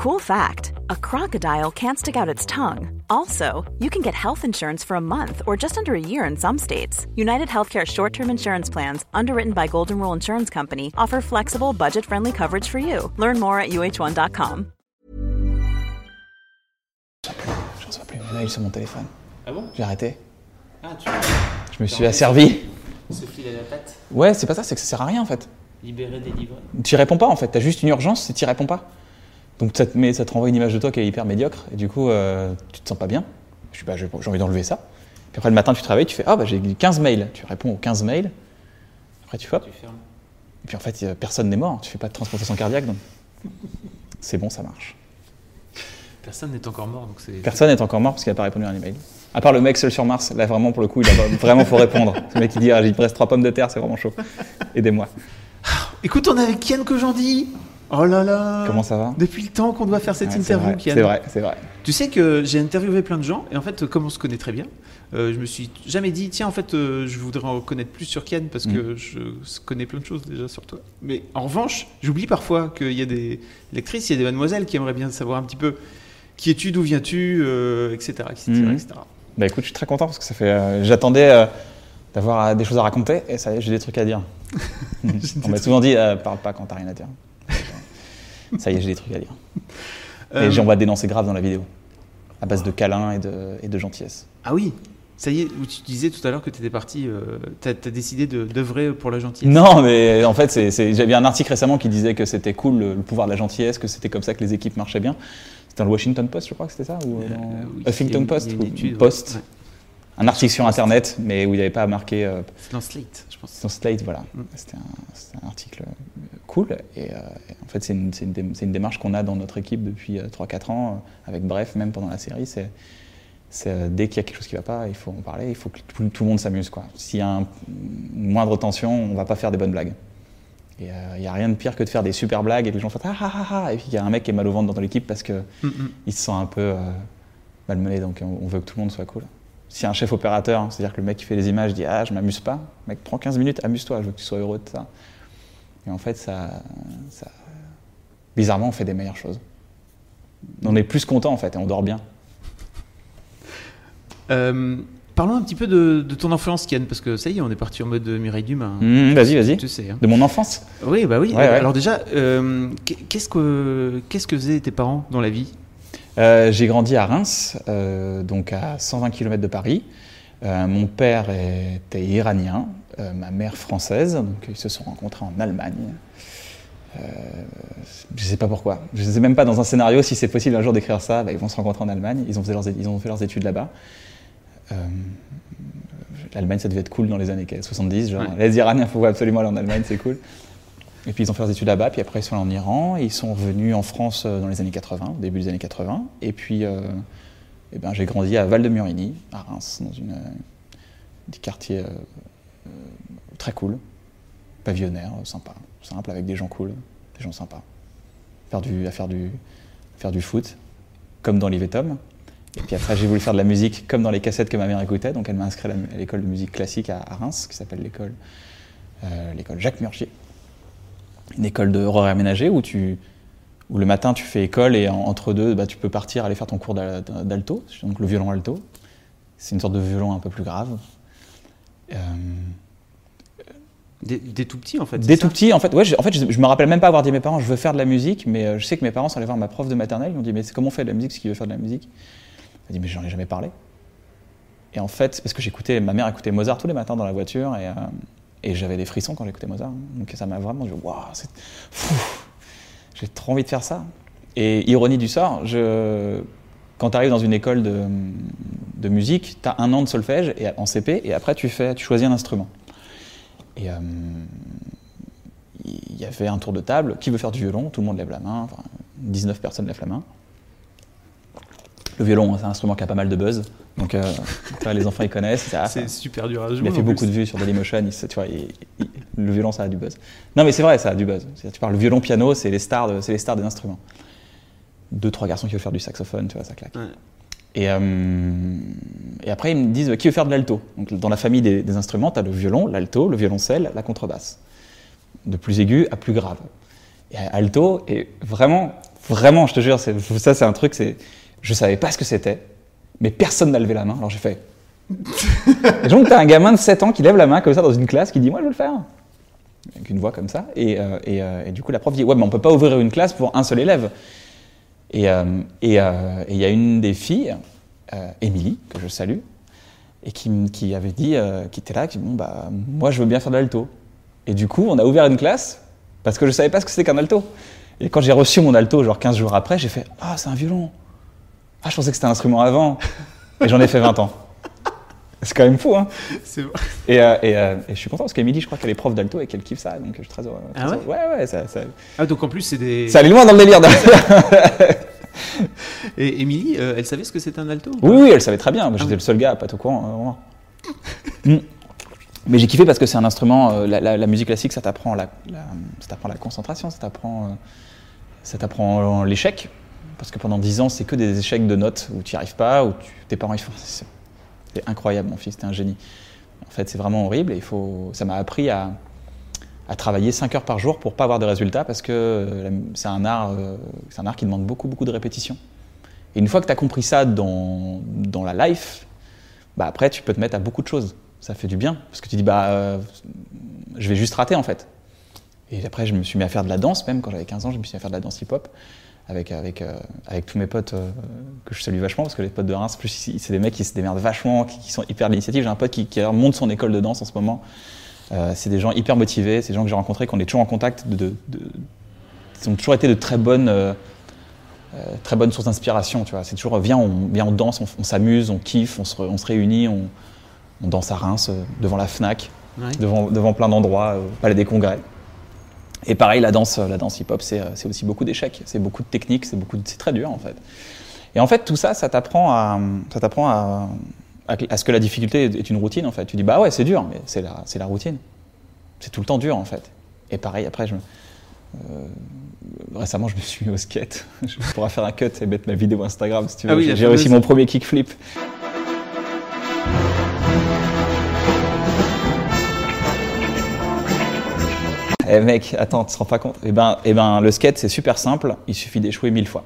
Cool fact a crocodile can't stick out its tongue. Also, you can get health insurance for a month or just under a year in some states. United Healthcare short term insurance plans, underwritten by Golden Rule Insurance Company, offer flexible, budget friendly coverage for you. Learn more at uh1.com. Je reçois plus mes mails sur mon téléphone. Ah bon J'ai arrêté. Ah, tu Je me suis asservi. se filer la patte, Ouais, c'est pas ça, c'est que ça sert à rien en fait. libérer, délivrer. Tu réponds pas en fait, t'as juste une urgence et tu réponds pas. Donc ça te, met, ça te renvoie une image de toi qui est hyper médiocre et du coup euh, tu te sens pas bien. Je suis pas, j'ai envie d'enlever ça. Puis après le matin tu travailles, tu fais ah bah j'ai 15 mails. Tu réponds aux 15 mails. Après tu fais hop. Tu fermes. Et puis en fait euh, personne n'est mort, tu fais pas de transplantation cardiaque donc c'est bon, ça marche. Personne n'est encore mort, donc c'est. Personne n'est encore mort parce qu'il n'a pas répondu à un email. À part le mec seul sur Mars, là vraiment pour le coup il a vraiment faut répondre. Ce mec qui dit ah, il me reste trois pommes de terre, c'est vraiment chaud. Aidez-moi. Écoute, on est avec Kian Kojandi. Oh là là. Comment ça va Depuis le temps qu'on doit faire cette Ouais, interview. C'est vrai, c'est vrai. Tu sais que j'ai interviewé plein de gens et en fait, comme on se connaît très bien, euh, je me suis jamais dit tiens en fait euh, je voudrais en connaître plus sur Kian parce Mm. que je connais plein de choses déjà sur toi. Mais en revanche, j'oublie parfois qu'il y a des lectrices, il y a des mademoiselles qui aimeraient bien savoir un petit peu qui es-tu, d'où viens-tu, euh, etc., etc., Mhm. etc. Bah écoute, je suis très content parce que ça fait. euh, J'attendais euh, d'avoir euh, des choses à raconter et ça y est, j'ai des trucs à dire. On m'a souvent dit euh, parle pas quand t'as rien à dire. ça y est, j'ai des trucs à dire. Euh, Et on va dénoncer grave dans la vidéo. À base de câlins et de, et de gentillesse. Ah oui, ça y est, tu disais tout à l'heure que tu étais parti, euh, tu as, décidé d'œuvrer pour la gentillesse. Non, mais en fait, j'avais un article récemment qui disait que c'était cool le, le pouvoir de la gentillesse, que c'était comme ça que les équipes marchaient bien. C'était dans le Washington Post, je crois que c'était ça Ou Euh, dans oui, Huffington Post ou étude. Post Ouais. Un article sur Internet, mais où il n'y avait pas marqué euh, C'est dans Slate, je pense. sur Slate, voilà. Mm. C'était un, c'était un article euh, cool. Et, euh, en fait, c'est une, une dé- une démarche qu'on a dans notre équipe depuis euh, 3-4 ans, euh, avec Bref, même pendant la série. C'est, euh, dès qu'il y a quelque chose qui ne va pas, il faut en parler, il faut que tout, tout le monde s'amuse. quoi. S'il y a un- une moindre tension, on ne va pas faire des bonnes blagues. Et euh, il n'y a rien de pire que de faire des super blagues et que les gens font ah ah ah ah, et puis il y a un mec qui est mal au ventre dans l'équipe parce qu'il Mm, mm. se sent un peu euh, malmené, donc on, on veut que tout le monde soit cool. Si un chef opérateur, c'est-à-dire que le mec qui fait les images dit Ah, je m'amuse pas, mec, prends 15 minutes, amuse-toi, je veux que tu sois heureux de ça. Et en fait, ça, ça- bizarrement, on fait des meilleures choses. On est plus content en fait et on dort bien. Euh, parlons un petit peu de, de ton influence, Kian, parce que ça y est, on est parti en mode Mireille Dumas. hein. Mmh, vas-y, vas-y. Tu sais. hein. De mon enfance? Oui, bah oui. Ouais, ouais. Alors déjà, euh, qu'est-ce que qu'est-ce que faisaient tes parents dans la vie? Euh, J'ai grandi à Reims, donc à 120 km de Paris. Mon père était iranien, ma mère française, donc ils se sont rencontrés en Allemagne. Euh, je ne sais pas pourquoi. Je ne sais même pas dans un scénario si c'est possible un jour d'écrire ça. bah, ils vont se rencontrer en Allemagne. Ils ont fait leurs, ils ont fait leurs études là-bas. Euh, L'Allemagne, ça devait être cool dans les années 70. Genre, Ouais. les Iraniens, il faut absolument aller en Allemagne, c'est cool. Et puis ils ont fait leurs études là-bas, puis après ils sont allés en Iran, et ils sont revenus en France euh, dans les années 80, au début des années 80. Et puis euh, eh ben, j'ai grandi à Val-de-Murigny, à Reims, dans une, euh, des quartiers euh, euh, très cool, pavillonnaire, euh, sympa, simple, avec des gens cool, des gens sympas. Faire du, à faire du, faire du foot, comme dans l'Ivetom. Et puis après, j'ai voulu faire de la musique comme dans les cassettes que ma mère écoutait. Donc elle m'a inscrit à l'école de musique classique à, Reims, qui s'appelle l'école euh, l'école Jacques Murgier. Une école de horaire aménagé où, tu, où le matin tu fais école et en- entre deux, bah, tu peux partir aller faire ton cours d'al- d'alto, donc le violon alto. C'est une sorte de violon un peu plus grave. Euh, Des, des tout petits en fait. C'est tout ça petit, en fait, ouais, je, en fait, je, je me rappelle même pas avoir dit à mes parents, je veux faire de la musique, mais euh, je sais que mes parents sont allés voir ma prof de maternelle, ils ont dit, mais comment on fait de la musique si tu veux faire de la musique? Elle dit, mais j'en ai jamais parlé. Et en fait, parce que j'écoutais, ma mère écoutait Mozart tous les matins dans la voiture, et, euh, et j'avais des frissons quand j'écoutais Mozart. Donc ça m'a vraiment dit, waouh, c'est- j'ai trop envie de faire ça. Et ironie du sort, je, quand tu arrives dans une école de, de musique, tu as un an de solfège et, en CP, et après tu, fais, tu choisis un instrument. Et euh, il y avait un tour de table. Qui veut faire du violon? Tout le monde lève la main. Enfin, 19 personnes lèvent la main. Le violon, c'est un instrument qui a pas mal de buzz. Donc, euh, les enfants, ils connaissent. ça- C'est super dur à jouer. il a fait beaucoup plus. de vues sur Dailymotion. Il, se- tu vois, il- il- le violon, ça a du buzz. Non, mais c'est vrai, ça a du buzz. Tu parles violon, piano, c'est les stars, de- c'est les stars des instruments. Deux, trois garçons qui veulent faire du saxophone, tu vois, ça claque. Ouais. Et, euh, et après, ils me disent qui veut faire de l'alto? Donc, Dans la famille des, des instruments, tu as le violon, l'alto, le violoncelle, la contrebasse. De plus aigu à plus grave. Et alto est vraiment Vraiment, je te jure, c'est- ça c'est un truc, c'est, je savais pas ce que c'était, mais personne n'a levé la main. Alors j'ai fait. et donc t'as un gamin de 7 ans qui lève la main comme ça dans une classe, qui dit moi je veux le faire. Avec une voix comme ça. Et, euh, et, euh, et du coup la prof dit ouais mais on peut pas ouvrir une classe pour un seul élève. Et euh, euh, et il y a une des filles, euh, Émilie, que je salue, et qui, avait dit, qui était là, qui dit bon bah moi je veux bien faire de l'alto. Et du coup on a ouvert une classe parce que je savais pas ce que c'était qu'un alto. Et quand j'ai reçu mon alto, genre 15 jours après, j'ai fait ah c'est un violon. Ah je pensais que c'était un instrument avant. Et j'en ai fait 20 ans. C'est quand même fou, hein C'est vrai. et, euh, et, euh, et je suis content parce qu'Emilie, je crois qu'elle est prof d'alto et qu'elle kiffe ça, donc je suis très heureux. très Ah ouais heureux. Ouais, ouais, ça, ça, Ah, donc en plus, c'est des. ça allait loin dans le délire. Et Émilie, euh, elle savait ce que c'était un alto oui, oui, elle savait très bien. Moi, J'étais Ah oui. le seul gars à pas être au courant. Mm. Mais j'ai kiffé parce que c'est un instrument, la, la- la musique classique, ça t'apprend la, la- ça t'apprend la concentration, ça t'apprend, ça t'apprend l'échec. Parce que pendant 10 ans, c'est que des échecs de notes où tu n'y arrives pas, où tu- tes parents ils font. C'est incroyable, mon fils, t'es un génie. En fait, c'est vraiment horrible et il faut, ça m'a appris à, à travailler 5 heures par jour pour pas avoir de résultats parce que euh, c'est un, art, euh, c'est un art qui demande beaucoup, beaucoup de répétition. Et une fois que tu as compris ça dans, dans la life, bah après, tu peux te mettre à beaucoup de choses. Ça fait du bien. Parce que tu dis, bah, euh, je vais juste rater en fait. Et après, je me suis mis à faire de la danse, même quand j'avais 15 ans, je me suis mis à faire de la danse hip-hop avec, avec, euh, avec tous mes potes euh, que je salue vachement, parce que les potes de Reims, plus c'est des mecs qui se démerdent vachement, qui, qui sont hyper de l'initiative. J'ai un pote qui, monte son école de danse en ce moment. Euh, c'est des gens hyper motivés, c'est des gens que j'ai rencontrés, qu'on est toujours en contact, de, de- de- ils ont toujours été de très bonnes, très bonnes sources d'inspiration. Tu vois, c'est toujours viens, on, viens, on danse, on, on s'amuse, on kiffe, on se, re- on se réunit, on, on danse à Reims devant la Fnac, Ouais. devant, devant plein d'endroits, au Palais des Congrès. Et pareil, la danse, la danse hip-hop, c'est, euh, c'est aussi beaucoup d'échecs, c'est beaucoup de techniques, c'est beaucoup, c'est très dur en fait. Et en fait, tout ça, ça t'apprend à, ça t'apprend à, à, à ce que la difficulté est une routine en fait. Tu dis bah ouais, c'est dur, mais c'est la, c'est la routine. C'est tout le temps dur en fait. Et pareil, après, je euh, récemment, je me suis mis au skate. Je pourrais faire un cut et mettre ma vidéo Instagram si tu veux. Ah oui, la J'ai réussi mon premier kickflip. Eh mec, attends, tu te rends pas compte? Eh ben, eh ben, le skate, c'est super simple. Il suffit d'échouer mille fois.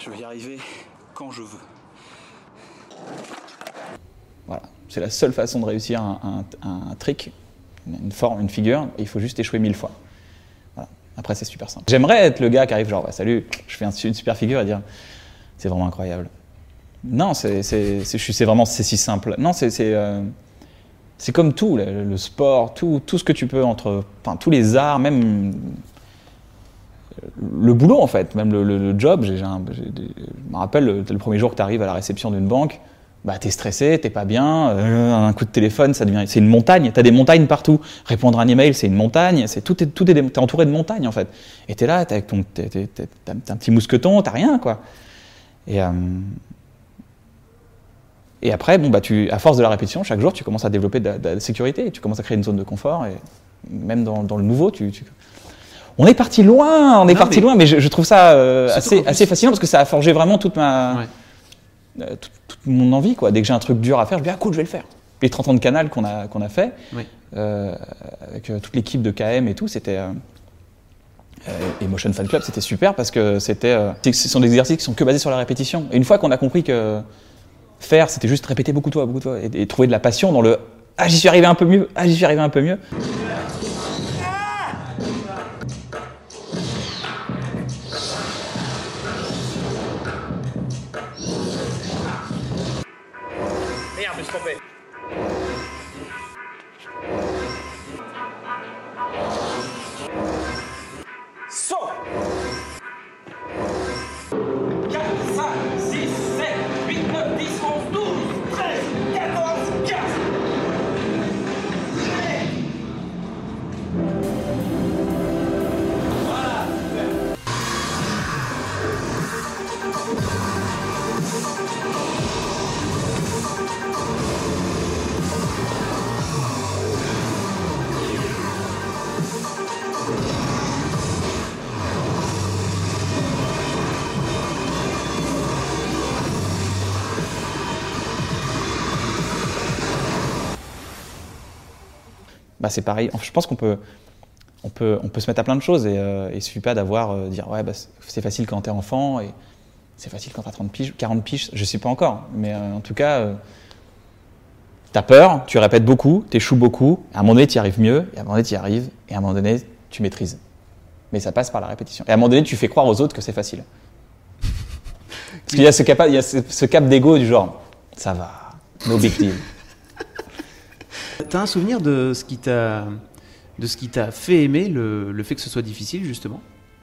Je vais y arriver quand je veux. Voilà. C'est la seule façon de réussir un, trick, une forme, une figure. il faut juste échouer mille fois. Après, c'est super simple. J'aimerais être le gars qui arrive genre, bah, salut, je fais un- une super figure et dire, c'est vraiment incroyable. Non, c'est vraiment c'est si simple. Non, c'est euh, comme tout, le, sport, tout, tout ce que tu peux entre, enfin tous les arts, même le boulot en fait, même le, job. je me rappelle le, le premier jour que tu arrives à la réception d'une banque, bah t'es stressé, t'es pas bien, euh, un coup de téléphone, ça devient, c'est une montagne. T'as des montagnes partout. Répondre à un email, c'est une montagne. C'est tout est tout est t'es entouré de montagnes en fait. Et t'es là, t'es avec ton, t'es- t'as un petit mousqueton, t'as rien quoi. Et euh, et après, bon, bah, tu, à force de la répétition, chaque jour, tu commences à développer de, la- de la sécurité, tu commences à créer une zone de confort, et même dans, dans le nouveau, tu, tu- On est parti loin, on est Non, parti mais- loin, mais je, je trouve ça euh, assez, assez fascinant parce que ça a forgé vraiment toute ma, Ouais. Euh, toute, toute mon envie. Quoi. Dès que j'ai un truc dur à faire, je me dis, ah cool, je vais le faire. Les 30 ans de canal qu'on a, qu'on a fait, Oui. euh, avec euh, toute l'équipe de KM et tout, c'était. euh, et Motion Fan Club, c'était super parce que c'était, ce sont des exercices qui sont que basés sur la répétition. Et une fois qu'on a compris que faire, c'était juste répéter beaucoup de fois, beaucoup de fois, et, et trouver de la passion dans le ah j'y suis arrivé un peu mieux, ah j'y suis arrivé un peu mieux. Bah, c'est pareil. Enfin, je pense qu'on peut, on peut, on peut se mettre à plein de choses et euh, il suffit pas d'avoir euh, dire ouais bah, c'est- facile quand t'es enfant et c'est facile quand t'as 30 piges, 40 piges, je sais pas encore, mais euh, en tout cas t'as peur, tu répètes beaucoup, t'échoues beaucoup, à un moment donné tu y arrives mieux, et à un moment donné tu y arrives et à un moment donné tu maîtrises. Mais ça passe par la répétition. Et à un moment donné tu fais croire aux autres que c'est facile. Parce qu'il y a ce cap, il y a ce, ce cap d'ego du genre ça va, no big deal. T'as un souvenir de ce qui t'a de ce qui t'a fait aimer le, le fait que ce soit difficile justement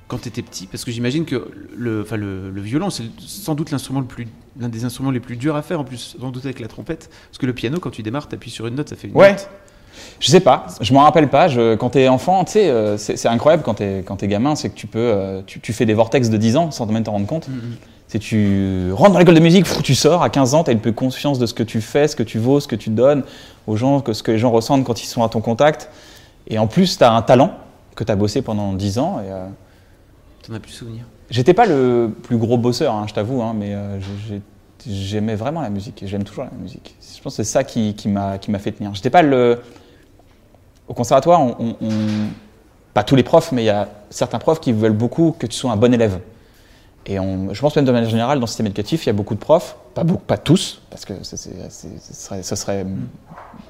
quand t'étais petit? Parce que j'imagine que le enfin le, le violon c'est sans doute l'instrument le plus l'un des instruments les plus durs à faire en plus sans doute avec la trompette. Parce que le piano quand tu démarres t'appuies sur une note ça fait une Ouais. note. Je sais pas, je m'en rappelle pas. Je, quand t'es enfant, tu sais, euh, c'est incroyable quand t'es quand t'es gamin, c'est que tu peux, euh, tu, tu fais des vortex de 10 ans sans même t'en rendre compte. C'est tu rentres dans l'école de musique, tu sors. À 15 ans, t'as une peu conscience de ce que tu fais, ce que tu vaux, ce que tu donnes aux gens, que ce que les gens ressentent quand ils sont à ton contact. Et en plus, t'as un talent que t'as bossé pendant 10 ans. Et, euh, t'en as plus souvenir J'étais pas le plus gros bosseur, hein, je t'avoue, hein, mais euh, j'ai- j'aimais vraiment la musique et j'aime toujours la musique. Je pense que c'est ça qui, qui m'a qui m'a fait tenir. J'étais pas le. Au conservatoire, on, on- on- pas tous les profs, mais il y a certains profs qui veulent beaucoup que tu sois un bon élève. Et on, je pense même de manière générale, dans le système éducatif, il y a beaucoup de profs, pas, beaucoup, pas tous, parce que ça, ce serait, ce serait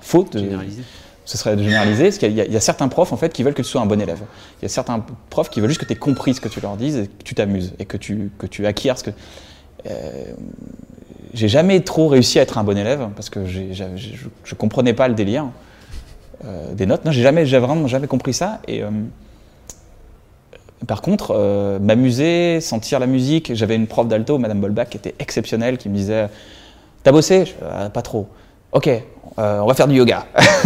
faux de, généralisé ce serait de généraliser, parce qu'il y, a- il y a certains profs en fait qui veulent que tu sois un bon élève. Il y a certains profs qui veulent juste que tu aies compris ce que tu leur dises et que tu t'amuses et que tu, que tu acquiers ce que. Euh, j'ai jamais trop réussi à être un bon élève parce que je, je comprenais pas le délire euh, des notes. Non, j'ai jamais, vraiment jamais compris ça. Et euh, par contre, euh, m'amuser, sentir la musique. J'avais une prof d'alto, Madame Bolbach, qui était exceptionnelle, qui me disait T'as bossé? Ah, Pas trop. Ok, euh, on va faire du yoga.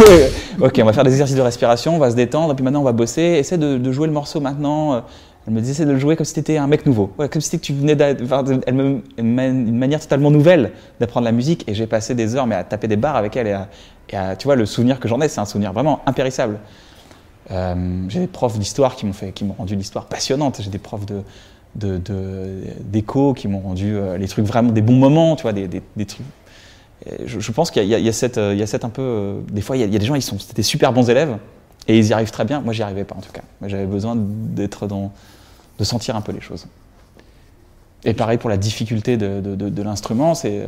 ok, on va faire des exercices de respiration, on va se détendre, et puis maintenant on va bosser. Essaie de, jouer le morceau maintenant. Elle me disait essaie de le jouer comme si tu étais un mec nouveau. Comme si tu venais d'a- enfin, Elle me une ma- une manière totalement nouvelle d'apprendre la musique. Et j'ai passé des heures mais à taper des barres avec elle. Et, tu vois, le souvenir que j'en ai, c'est un souvenir vraiment impérissable. Euh, j'ai des profs d'histoire qui m'ont fait, qui m'ont rendu l'histoire passionnante. J'ai des profs d'éco qui m'ont rendu euh, les trucs vraiment des bons moments, tu vois, des, trucs. Je, pense qu'il y, a- cette, euh, il y a cette un peu, des fois il y, a, des gens ils sont, c'était super bons élèves et ils y arrivent très bien. Moi j'y arrivais pas en tout cas. J'avais besoin d'être dans, de sentir un peu les choses. Et pareil pour la difficulté de, de- l'instrument, c'est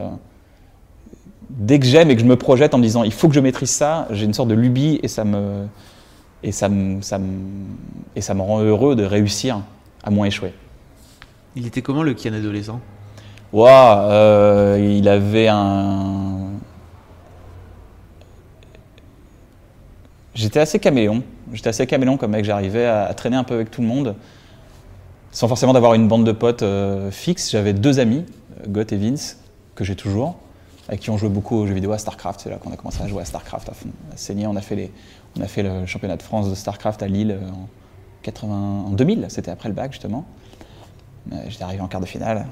dès que j'aime et que je me projette en me disant il faut que je maîtrise ça, j'ai une sorte de lubie et ça me et ça me, ça me, et ça me rend heureux de réussir à moins échouer. il était comment le Kian adolescent? Euh, il avait un. J'étais assez caméléon. J'étais assez caméléon comme mec. J'arrivais à, à traîner un peu avec tout le monde, sans forcément d'avoir une bande de potes euh, fixe. J'avais deux amis, Goth et Vince, que j'ai toujours, avec qui on jouait beaucoup aux jeux vidéo à Starcraft. C'est là qu'on a commencé à jouer à Starcraft à fond. À saigner. On a fait les, on a fait le championnat de France de Starcraft à Lille euh, en 80, en 2000. C'était après le bac justement. Euh, J'étais arrivé en quart de finale.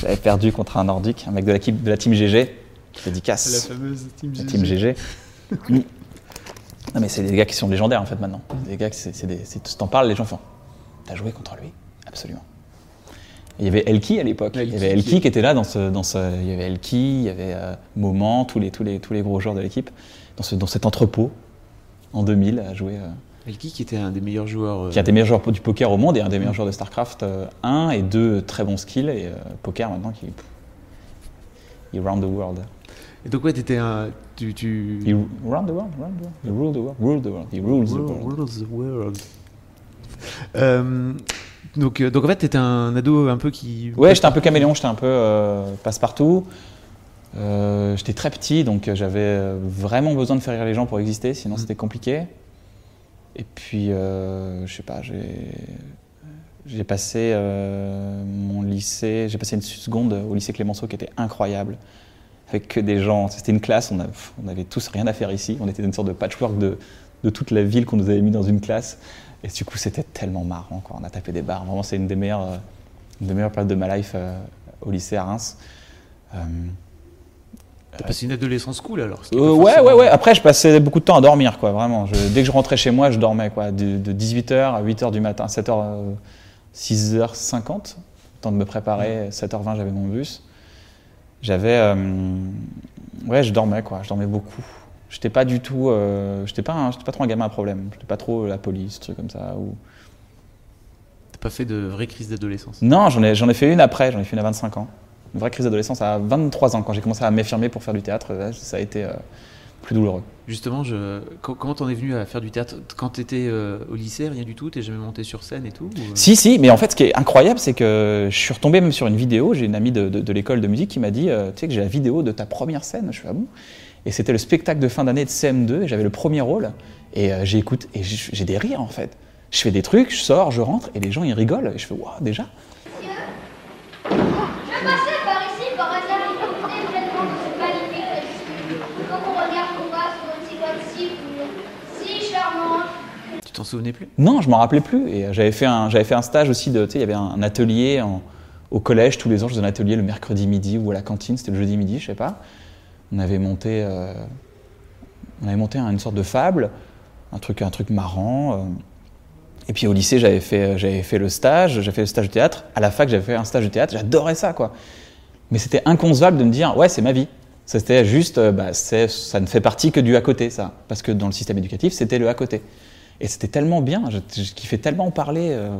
J'avais perdu contre un nordique, un mec de l'équipe de la team GG, qui dédicace. fameuse team La team GG. Mm. Non mais c'est des gars qui sont légendaires en fait maintenant. Des gars qui c'est, des, t'en parles, les gens font. T'as joué contre lui Absolument. Et il y avait Elki à l'époque. Il y avait Elki qui était là dans ce, dans ce, il y avait Elki, il y avait euh, Moment, tous les, tous les, tous les gros joueurs de l'équipe dans, ce, dans cet entrepôt en 2000 à jouer. euh, Elki qui était un des meilleurs joueurs euh, qui est un des meilleurs joueurs du poker au monde et un des meilleurs joueurs de StarCraft euh, 1 et deux très bons skills et euh, poker maintenant qui il round the world. et donc ouais t'étais un tu, tu... He round the world, round the world. He rule the world, rule the world. He rules the world. Rules the world. Euh, donc, euh, donc en fait, t'étais un ado un peu qui. Ouais, j'étais un peu caméléon, j'étais un peu euh, passe-partout. Euh, j'étais très petit, donc euh, j'avais euh, vraiment besoin de faire rire les gens pour exister, sinon c'était compliqué. Et puis, euh, je sais pas, j'ai passé euh, mon lycée, j'ai passé une seconde au lycée Clémenceau qui était incroyable, avec que des gens, c'était une classe, on, a- on avait tous rien à faire ici, on était une sorte de patchwork de, de toute la ville qu'on nous avait mis dans une classe. Et du coup, c'était tellement marrant, quoi. on a tapé des barres. Vraiment, c'est une des meilleures, une des meilleures périodes de ma life euh, au lycée à Reims. T'as passé une adolescence cool alors. euh, ouais, forcément- ouais, ouais. Après, je passais beaucoup de temps à dormir, quoi, vraiment. Je- dès que je rentrais chez moi, je dormais, quoi. De, 18h à 8h du matin, 7h, euh, 6h50, temps de me préparer. 7h20, j'avais mon bus. J'avais. euh, ouais, je dormais, quoi. Je dormais beaucoup. J'étais pas du tout. J'étais pas, un- pas trop un gamin à problème. J'étais pas trop la police, truc comme ça. Ou... T'as pas fait de vraie crise d'adolescence? Non, j'en ai, j'en ai fait une après. J'en ai fait une à 25 ans. Une vraie crise d'adolescence à 23 ans. Quand j'ai commencé à m'affirmer pour faire du théâtre, là, ça a été euh, plus douloureux. Justement, je... comment t'en es venu à faire du théâtre? Quand t'étais euh, au lycée, rien du tout? T'es jamais monté sur scène et tout ou, euh? Si, si, mais en fait, ce qui est incroyable, c'est que je suis retombé même sur une vidéo. J'ai une amie de, de- de l'école de musique qui m'a dit euh, Tu sais que j'ai la vidéo de ta première scène. Je suis ah bon? Et c'était le spectacle de fin d'année de CM2. et J'avais le premier rôle. Et euh, j'écoute, et j'ai j'ai des rires en fait. Je fais des trucs, je sors, je rentre, et les gens ils rigolent. Et je fais Waouh, déjà Je passais par ici par hasard et j'écoutais pleinement de ce magnifique récit. Quand on regarde qu'on va sur une silhouette si pure, si charmante, Tu plus? Non, je m'en rappelais plus. Et euh, j'avais fait un, j'avais fait un stage aussi tu sais, il y avait un, atelier en- au collège tous les ans. Je faisais un atelier le mercredi midi ou à la cantine, c'était le jeudi midi, je sais pas. On avait monté, euh, on avait monté une sorte de fable, un truc, un truc marrant. euh. Et puis au lycée, j'avais fait, j'avais fait le stage, j'avais fait le stage de théâtre. À la fac, j'avais fait un stage de théâtre. J'adorais ça, quoi. Mais c'était inconcevable de me dire, ouais, c'est ma vie. C'était juste, bah, ça ne fait partie que du à côté, ça. Parce que dans le système éducatif, c'était le à côté. Et c'était tellement bien, je, je kiffais tellement en parler. euh,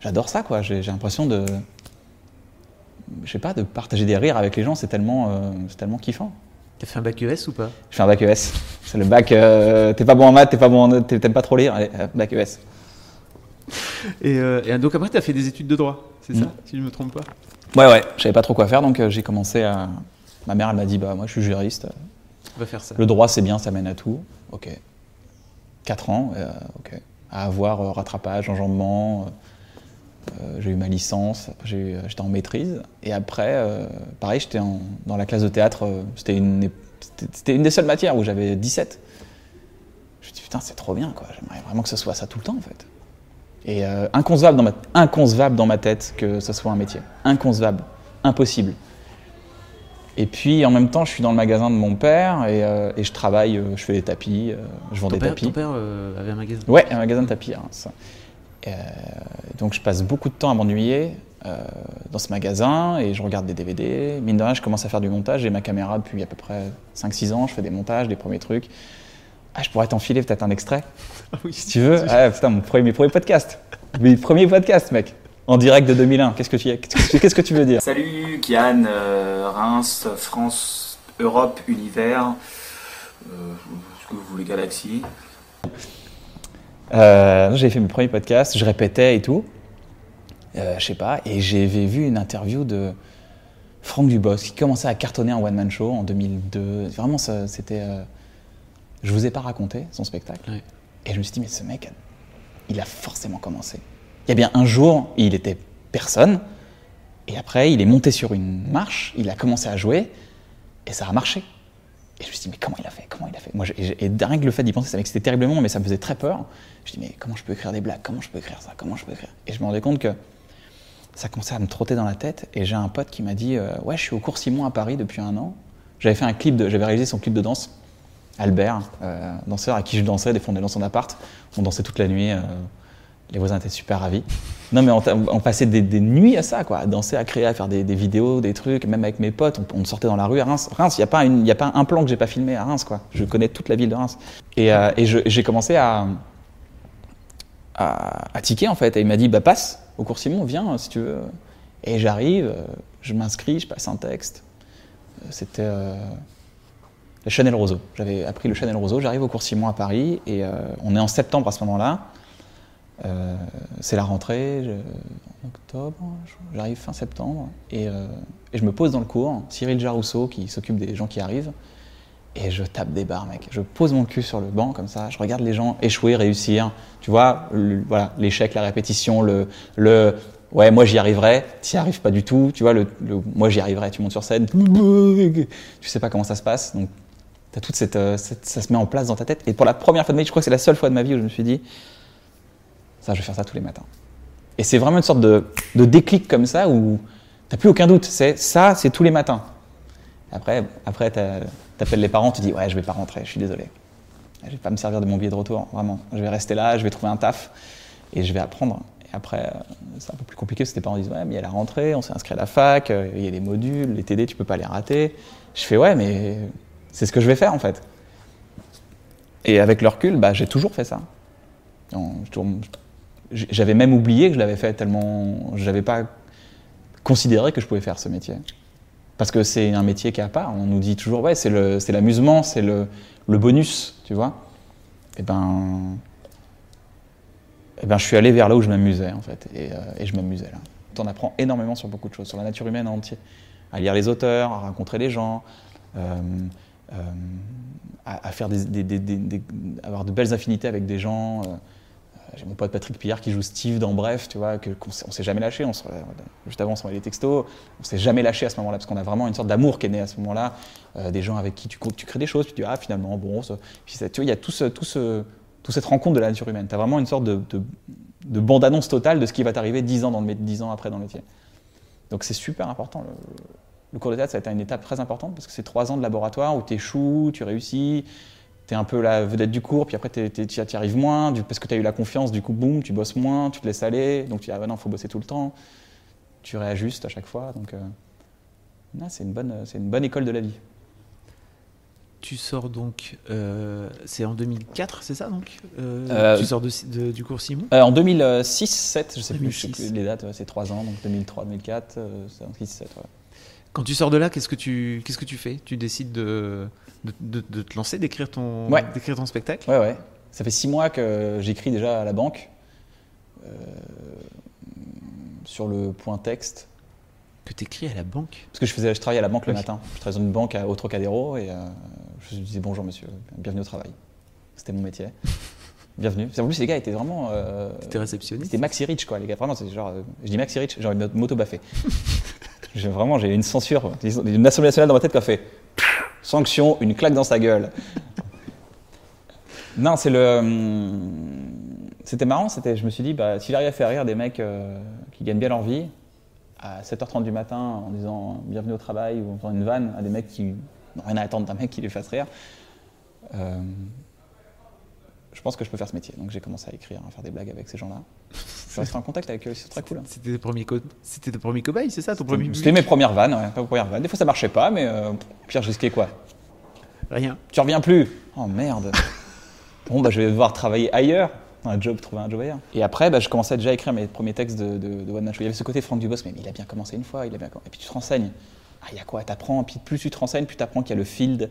J'adore ça, quoi. J'ai l'impression de. Je sais pas, de partager des rires avec les gens, c'est tellement, euh, c'est tellement kiffant. T'as fait un bac ES ou pas? Je fais un bac ES. C'est le bac. euh, t'es pas bon en maths, t'es pas bon t'aimes pas trop lire, allez, bac ES. et, et donc après, t'as fait des études de droit, c'est ça Mm. Si je me trompe pas? Ouais, ouais, je savais pas trop quoi faire, donc j'ai commencé à. Ma mère, elle m'a dit, bah, moi, je suis juriste. On va faire ça. Le droit, c'est bien, ça mène à tout. Ok. 4 ans, euh, ok. À avoir euh, rattrapage, enjambement. euh, j'ai eu ma licence, j'étais en maîtrise. Et après, pareil, j'étais dans la classe de théâtre. c'était une, une des seules matières où j'avais 17. Je me suis dit, putain, c'est trop bien, quoi. J'aimerais vraiment que ce soit ça tout le temps, en fait. Et inconcevable, dans ma, inconcevable dans ma tête que ce soit un métier. Inconcevable. Impossible. Et puis en même temps, je suis dans le magasin de mon père et, euh, et je travaille, euh, je fais des tapis, euh, je vends Ton des père, tapis. ton père euh, avait un magasin? Ouais, un magasin de tapis. Euh, donc je passe beaucoup de temps à m'ennuyer dans ce magasin et je regarde des DVD. Mine de rien, je commence à faire du montage. J'ai ma caméra depuis à peu près 5-6 ans. Je fais des montages, des premiers trucs. Ah, je pourrais t'enfiler peut-être un extrait, Ah oui, si tu veux. Ah, putain, mon premier, mes premiers podcasts. Mes premiers podcasts, mec. En direct de 2001. Qu'est-ce que tu, qu'est-ce que, qu'est-ce que tu veux dire? Salut, Kian, euh, Reims, France, Europe, Univers, euh, ce que vous voulez, Galaxie. Euh, j'ai fait mes premiers podcasts, je répétais et tout. Euh, je sais pas, et j'avais vu une interview de Franck Dubos qui commençait à cartonner en one-man show en 2002. Vraiment, ça, c'était. euh, Je vous ai pas raconté son spectacle. Ouais. Et je me suis dit, mais ce mec, il a forcément commencé. Il y a bien un jour, il était personne, et après, il est monté sur une marche, il a commencé à jouer, et ça a marché. Et je me suis dit, mais comment il a fait Comment il a fait? Moi, et, rien que le fait d'y penser, ça m'excitait terriblement, mais ça me faisait très peur. Je me dis, mais comment je peux écrire des blagues? Comment je peux écrire ça? Comment je peux écrire? Et je me rendais compte que ça commençait à me trotter dans la tête. Et j'ai un pote qui m'a dit, euh, ouais, je suis au cours Simon à Paris depuis un an. J'avais fait un clip, j'avais réalisé son clip de danse. Albert, euh, danseur à qui je dansais, des fois on allait dans son appart, on dansait toute la nuit, euh, les voisins étaient super ravis. Non mais on, passait des, nuits à ça, quoi, à danser, à créer, à faire des, vidéos, des trucs, même avec mes potes, on, sortait dans la rue à Reims. Reims, il n'y a, pas a pas un plan que j'ai pas filmé à Reims, quoi. Je connais toute la ville de Reims. Et, euh, j'ai commencé à, à, tiquer en fait, et il m'a dit, bah passe au cours Simon, viens euh, si tu veux. Et j'arrive, euh, je m'inscris, je passe un texte. C'était... le Chanel Roseau. J'avais appris le Chanel Roseau. J'arrive au cours Simon à Paris et on est en septembre à ce moment-là. Euh, c'est la rentrée, en octobre, j'arrive fin septembre et, euh, et je me pose dans le cours. Cyril Jarousseau qui s'occupe des gens qui arrivent et je tape des barres, mec. Je pose mon cul sur le banc comme ça, je regarde les gens échouer, réussir. Tu vois, voilà, l'échec, la répétition, le, le ouais, moi j'y arriverai, t'y arrives pas du tout. Tu vois, le, le moi j'y arriverai, tu montes sur scène, tu sais pas comment ça se passe. Donc T'as toute cette, euh, cette- ça se met en place dans ta tête. Et pour la première fois de ma vie, je crois que c'est la seule fois de ma vie où je me suis dit, je vais faire ça tous les matins. Et c'est vraiment une sorte de, déclic comme ça où t'as plus aucun doute. C'est ça, c'est tous les matins. Après, après t'appelles les parents, tu dis, ouais, je vais pas rentrer, je suis désolé. Je vais pas me servir de mon billet de retour, vraiment. Je vais rester là, je vais trouver un taf et je vais apprendre. Et après, euh, c'est un peu plus compliqué parce que tes parents disent, ouais, mais il y a la rentrée, on s'est inscrit à la fac, euh, il y a des modules, les TD, tu peux pas les rater. Je fais, ouais, mais c'est ce que je vais faire en fait. Et avec le recul, bah, j'ai toujours fait ça. J'avais même oublié que je l'avais fait tellement. Je n'avais pas considéré que je pouvais faire ce métier. Parce que c'est un métier qui est à part. On nous dit toujours, ouais, c'est l'amusement, c'est le, le bonus, tu vois. Et ben, eh ben, je suis allé vers là où je m'amusais, en fait. Et, euh, et je m'amusais là. On apprend énormément sur beaucoup de choses, sur la nature humaine en entier. À lire les auteurs, à rencontrer les gens, euh, euh, à, faire des- des- des- avoir de belles affinités avec des gens. J'ai mon pote Patrick Pillard qui joue Steve dans Bref, tu vois, qu'on s'est- on s'est jamais lâché. On se- juste avant, on s'envoyait des textos. On s'est jamais lâché à ce moment-là, parce qu'on a vraiment une sorte d'amour qui est né à ce moment-là. euh, des gens avec qui tu, crées des choses, puis tu dis, ah, finalement, bon. tu vois, il y a tout, ce, tout, ce, toute cette rencontre de la nature humaine. Tu as vraiment une sorte de, de, de bande-annonce totale de ce qui va t'arriver 10 ans, dans le, mé- 10 ans après dans le métier. Donc c'est super important. Le, cours de théâtre, ça a été une étape très importante, parce que c'est 3 ans de laboratoire où tu échoues, tu réussis tu es un peu la vedette du cours, puis après tu y arrives moins, du- parce que tu as eu la confiance, du coup, boum, tu bosses moins, tu te laisses aller, donc tu dis, ah bah non, il faut bosser tout le temps, tu réajustes à chaque fois, donc euh, c'est une, bonne- une bonne école de la vie. Tu sors donc, euh, c'est en 2004, c'est ça donc Euh, Tu sors de, de- du cours Simon? En 2006, 7, je sais plus, je sais 2006. plus les dates, ouais, c'est 3 ans, donc 2003, 2004, euh, c'est en 6, 7, ouais. Quand tu sors de là, qu'est-ce que tu, qu'est-ce que tu fais? Tu décides de, de, de- de te lancer, d'écrire ton, Ouais. d'écrire ton spectacle? Ouais, ouais. Ça fait 6 mois que j'écris déjà à la banque, euh, sur le point texte, Que tu écris à la banque? Parce que je, faisais, je travaillais à la banque le matin. Je travaillais dans une banque à- au Trocadéro et euh, je disais bonjour monsieur, bienvenue au travail. C'était mon métier. bienvenue. En plus, les gars étaient vraiment. euh, T'es réceptionniste C'était Maxi Rich, quoi, les gars. Vraiment, c'est genre. euh, je dis Maxi Rich, j'ai envie de m'auto-baffer. j'ai vraiment, j'ai une censure, une assemblée nationale dans ma tête qui a fait sanction, une claque dans sa gueule. non, c'est le. hum, C'était marrant, c'était, je me suis dit, bah, si j'arrive à faire rire des mecs euh, qui gagnent bien leur vie, à 7h30 du matin en disant bienvenue au travail ou en faisant une vanne à des mecs qui n'ont rien à attendre d'un mec qui les fasse rire, euh, je pense que je peux faire ce métier. Donc j'ai commencé à écrire, à faire des blagues avec ces gens-là. Je reste en contact avec eux, c'est très cool. C'était tes premiers, co- premiers cobayes, c'est ça ton premier C'était mes premières vannes, ouais, pas mes premières vannes. Des fois ça marchait pas, mais euh, pire, je risquais quoi Rien. Tu reviens plus Oh merde Bon, bah je vais devoir travailler ailleurs, un job, trouver un job ailleurs. Et après, bah, je commençais déjà à écrire mes premiers textes de, de, de One Man Show. Il y avait ce côté Franck Dubos, mais il a bien commencé une fois, il a bien commencé. Et puis tu te renseignes. Ah, il y a quoi? T'apprends, puis plus tu te renseignes, plus tu apprends qu'il y a le Field,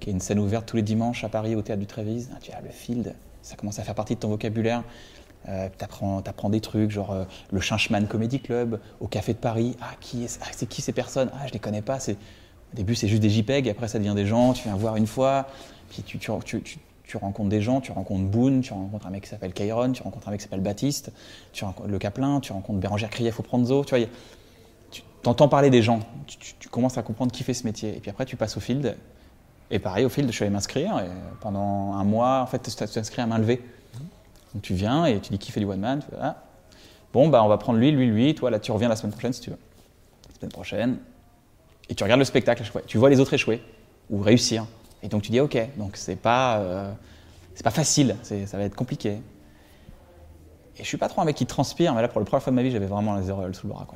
qui est une scène ouverte tous les dimanches à Paris au théâtre du Trévise. Ah, tu as le Field, ça commence à faire partie de ton vocabulaire. Euh, tu apprends, des trucs, genre euh, le Chinchman Comedy Club, au Café de Paris. Ah, qui ah, c'est qui ces personnes? Ah, je les connais pas. C'est, au début, c'est juste des JPEG, après, ça devient des gens, tu viens voir une fois, puis tu, tu, tu, tu- tu rencontres des gens, tu rencontres Boone, tu rencontres un mec qui s'appelle Kairon, tu rencontres un mec qui s'appelle Baptiste, tu rencontres Le Caplin, tu rencontres Bérangère Krief au Pranzo, tu vois, tu entends parler des gens, tu, commences à comprendre qui fait ce métier, et puis après, tu passes au field, et pareil, au field, je suis allé m'inscrire, pendant un mois, en fait, tu t'inscris à main levée. Donc tu viens et tu dis qui fait du one man, ah, bon, bah on va prendre lui, lui, lui, toi, là, tu reviens la semaine prochaine si tu veux. La semaine prochaine, et tu regardes le spectacle à chaque fois. Tu vois les autres échouer ou réussir. Et donc tu dis ok, donc c'est pas, euh, c'est pas facile, ça va être compliqué. Et je suis pas trop un mec qui transpire, mais là pour la première fois de ma vie, j'avais vraiment les auréoles sous le bras.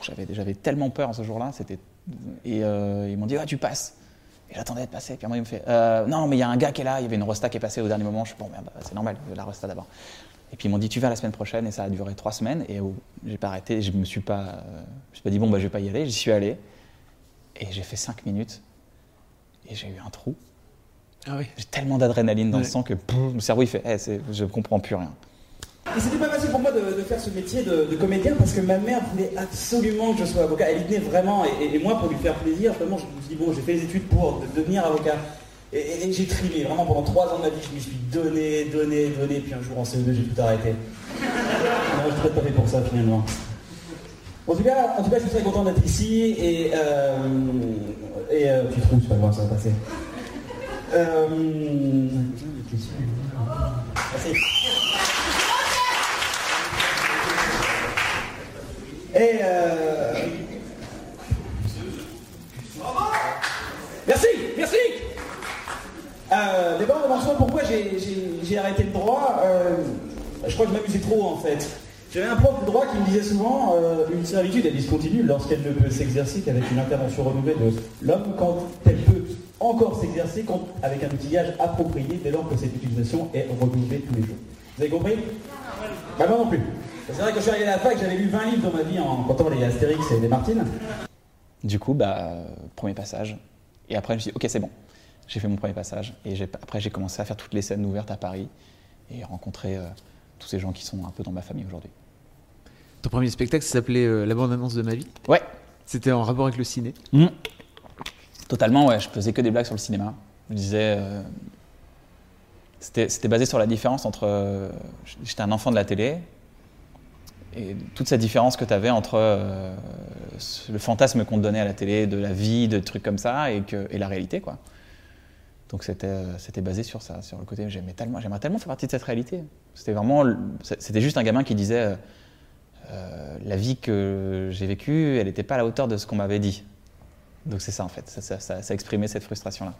j'avais, j'avais tellement peur ce jour-là. C'était, et euh, ils m'ont dit ah tu passes. Et j'attendais de passer. Puis à un moment, il me fait euh, non mais il y a un gars qui est là. Il y avait une rosta qui est passée au dernier moment. Je suis bon merde, bah, c'est normal, la rosta d'abord. Et puis ils m'ont dit tu viens la semaine prochaine et ça a duré trois semaines et oh, j'ai pas arrêté. Je me suis pas, euh, je me suis pas dit bon bah je vais pas y aller. J'y suis allé et j'ai fait cinq minutes et j'ai eu un trou. Ah oui. J'ai tellement d'adrénaline dans le sang que pouf, mon cerveau il fait Eh, je comprends plus rien. Et c'était pas facile pour moi de, de faire ce métier de, de comédien parce que ma mère voulait absolument que je sois avocat. Elle y tenait vraiment. Et, moi, pour lui faire plaisir, vraiment, je me suis dit, bon, j'ai fait les études pour de- devenir avocat. Et, et- et j'ai trimé. Vraiment, pendant trois ans de ma vie, je me suis donné, donné, donné. Puis un jour, en CE2, j'ai tout arrêté. non, je suis pas fait pour ça, finalement. En tout cas, en tout cas, je suis très content d'être ici. Et, euh, et euh, tu trouves, c'est pas grave, ça va passer. Euh, Merci. Et euh... Merci, merci. Euh, D'abord, pourquoi j'ai- arrêté le droit euh, Je crois que je m'amusais trop en fait. J'avais un prof de droit qui me disait souvent euh, une servitude est discontinue lorsqu'elle ne peut s'exercer qu'avec une intervention renouvelée de l'homme quand elle peut encore s'exercer avec un outillage approprié dès lors que cette utilisation est renouvelée tous les jours. Vous avez compris? Bah moi non plus. C'est vrai que quand je suis arrivé à la fac, j'avais lu 20 livres dans ma vie en comptant les Astérix et les Martines. Du coup, bah, premier passage. Et après, je me suis dit, ok, c'est bon. J'ai fait mon premier passage. Et après, j'ai commencé à faire toutes les scènes ouvertes à Paris et rencontrer euh, tous ces gens qui sont un peu dans ma famille aujourd'hui. Ton premier spectacle ça s'appelait euh, La bande-annonce de ma vie? Ouais, C'était en rapport avec le ciné? Mm. Totalement, ouais. Je faisais que des blagues sur le cinéma. Je disais. euh, C'était c'était basé sur la différence entre. euh, J'étais un enfant de la télé. Et toute cette différence que tu avais entre euh, le fantasme qu'on te donnait à la télé, de la vie, de trucs comme ça, et, que, et la réalité, quoi. Donc c'était euh, basé sur ça, sur le côté. J'aimais tellement, j'aimerais tellement faire partie de cette réalité. C'était vraiment. C'était juste un gamin qui disait. euh, la vie que j'ai vécue, elle n'était pas à la hauteur de ce qu'on m'avait dit. Donc c'est ça en fait, ça, ça, ça- ça exprimait cette frustration-là.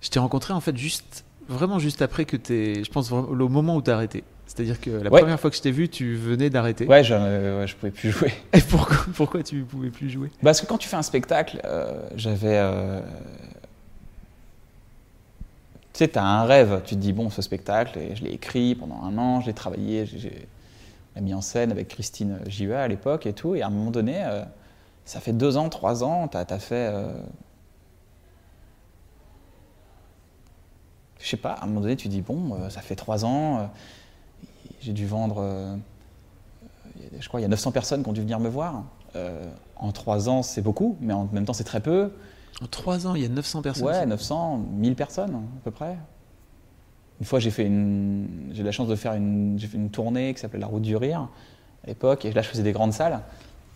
Je t'ai rencontré en fait juste, vraiment juste après que t'es, je pense au moment où t'as arrêté. C'est-à-dire que la Ouais. première fois que je t'ai vu, tu venais d'arrêter. Ouais, je, euh, ouais, je pouvais plus jouer. Et pourquoi, pourquoi tu pouvais plus jouer? Parce que quand tu fais un spectacle, euh, j'avais... euh, Tu sais, tu as un rêve, tu te dis, bon, ce spectacle, et je l'ai écrit pendant un an, je l'ai travaillé, j'ai- mis en scène avec Christine JEA à l'époque et tout, et à un moment donné, euh, ça fait deux ans, trois ans, tu as, fait... Je sais pas, à un moment donné, tu dis, bon, euh, ça fait trois ans, euh, j'ai dû vendre... euh, il je crois qu'il y a 900 personnes qui ont dû venir me voir. En trois ans, c'est beaucoup, mais en même temps, c'est très peu. En trois ans, il y a 900 personnes. Ouais, 900, 1000 personnes à peu près. Une fois, j'ai fait une, j'ai eu la chance de faire une, j'ai fait une tournée qui s'appelait La Route du Rire à l'époque, et là, je faisais des grandes salles,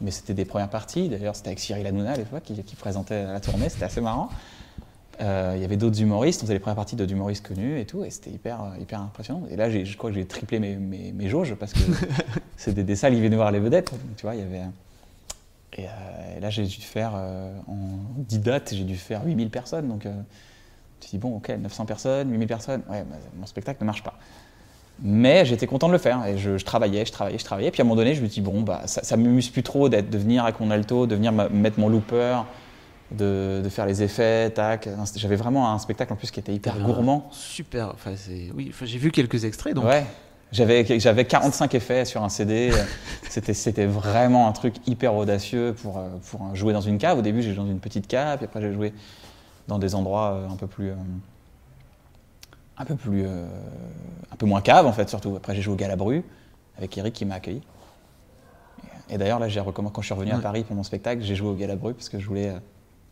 mais c'était des premières parties. D'ailleurs, c'était avec Cyril Hanouna à l'époque qui, qui présentait la tournée, c'était assez marrant. Euh, Il y avait d'autres humoristes, on faisait les premières parties d'autres humoristes connus et tout, et c'était hyper, hyper impressionnant. Et là, je crois que j'ai triplé mes, mes, mes jauges parce que c'était des salles, ils venaient voir les vedettes, tu vois, il y avait. Et, euh, et là, j'ai dû faire, euh, en 10 dates, j'ai dû faire 8000 personnes. Donc, euh, tu dis, bon, ok, 900 personnes, 8000 personnes, ouais, bah, mon spectacle ne marche pas. Mais j'étais content de le faire. Et je, je travaillais, je travaillais, je travaillais. Puis à un moment donné, je me dis, bon, bah, ça, me m'amuse plus trop d'être, de venir avec mon alto, de venir mettre mon looper, de, de faire les effets, tac. J'avais vraiment un spectacle en plus qui était hyper gourmand. Super. Enfin, oui. Enfin, j'ai vu quelques extraits. Donc. Ouais. J'avais, j'avais 45 effets sur un CD. C'était, vraiment un truc hyper audacieux pour, pour jouer dans une cave. Au début, j'ai joué dans une petite cave, puis après, j'ai joué dans des endroits euh, un peu plus. euh, un peu plus. euh, un peu moins cave, en fait, surtout. Après, j'ai joué au Galabru avec Eric qui m'a accueilli. Et, d'ailleurs, là, j'ai quand je suis revenu à. Paris pour mon spectacle, j'ai joué au Galabru parce que je voulais.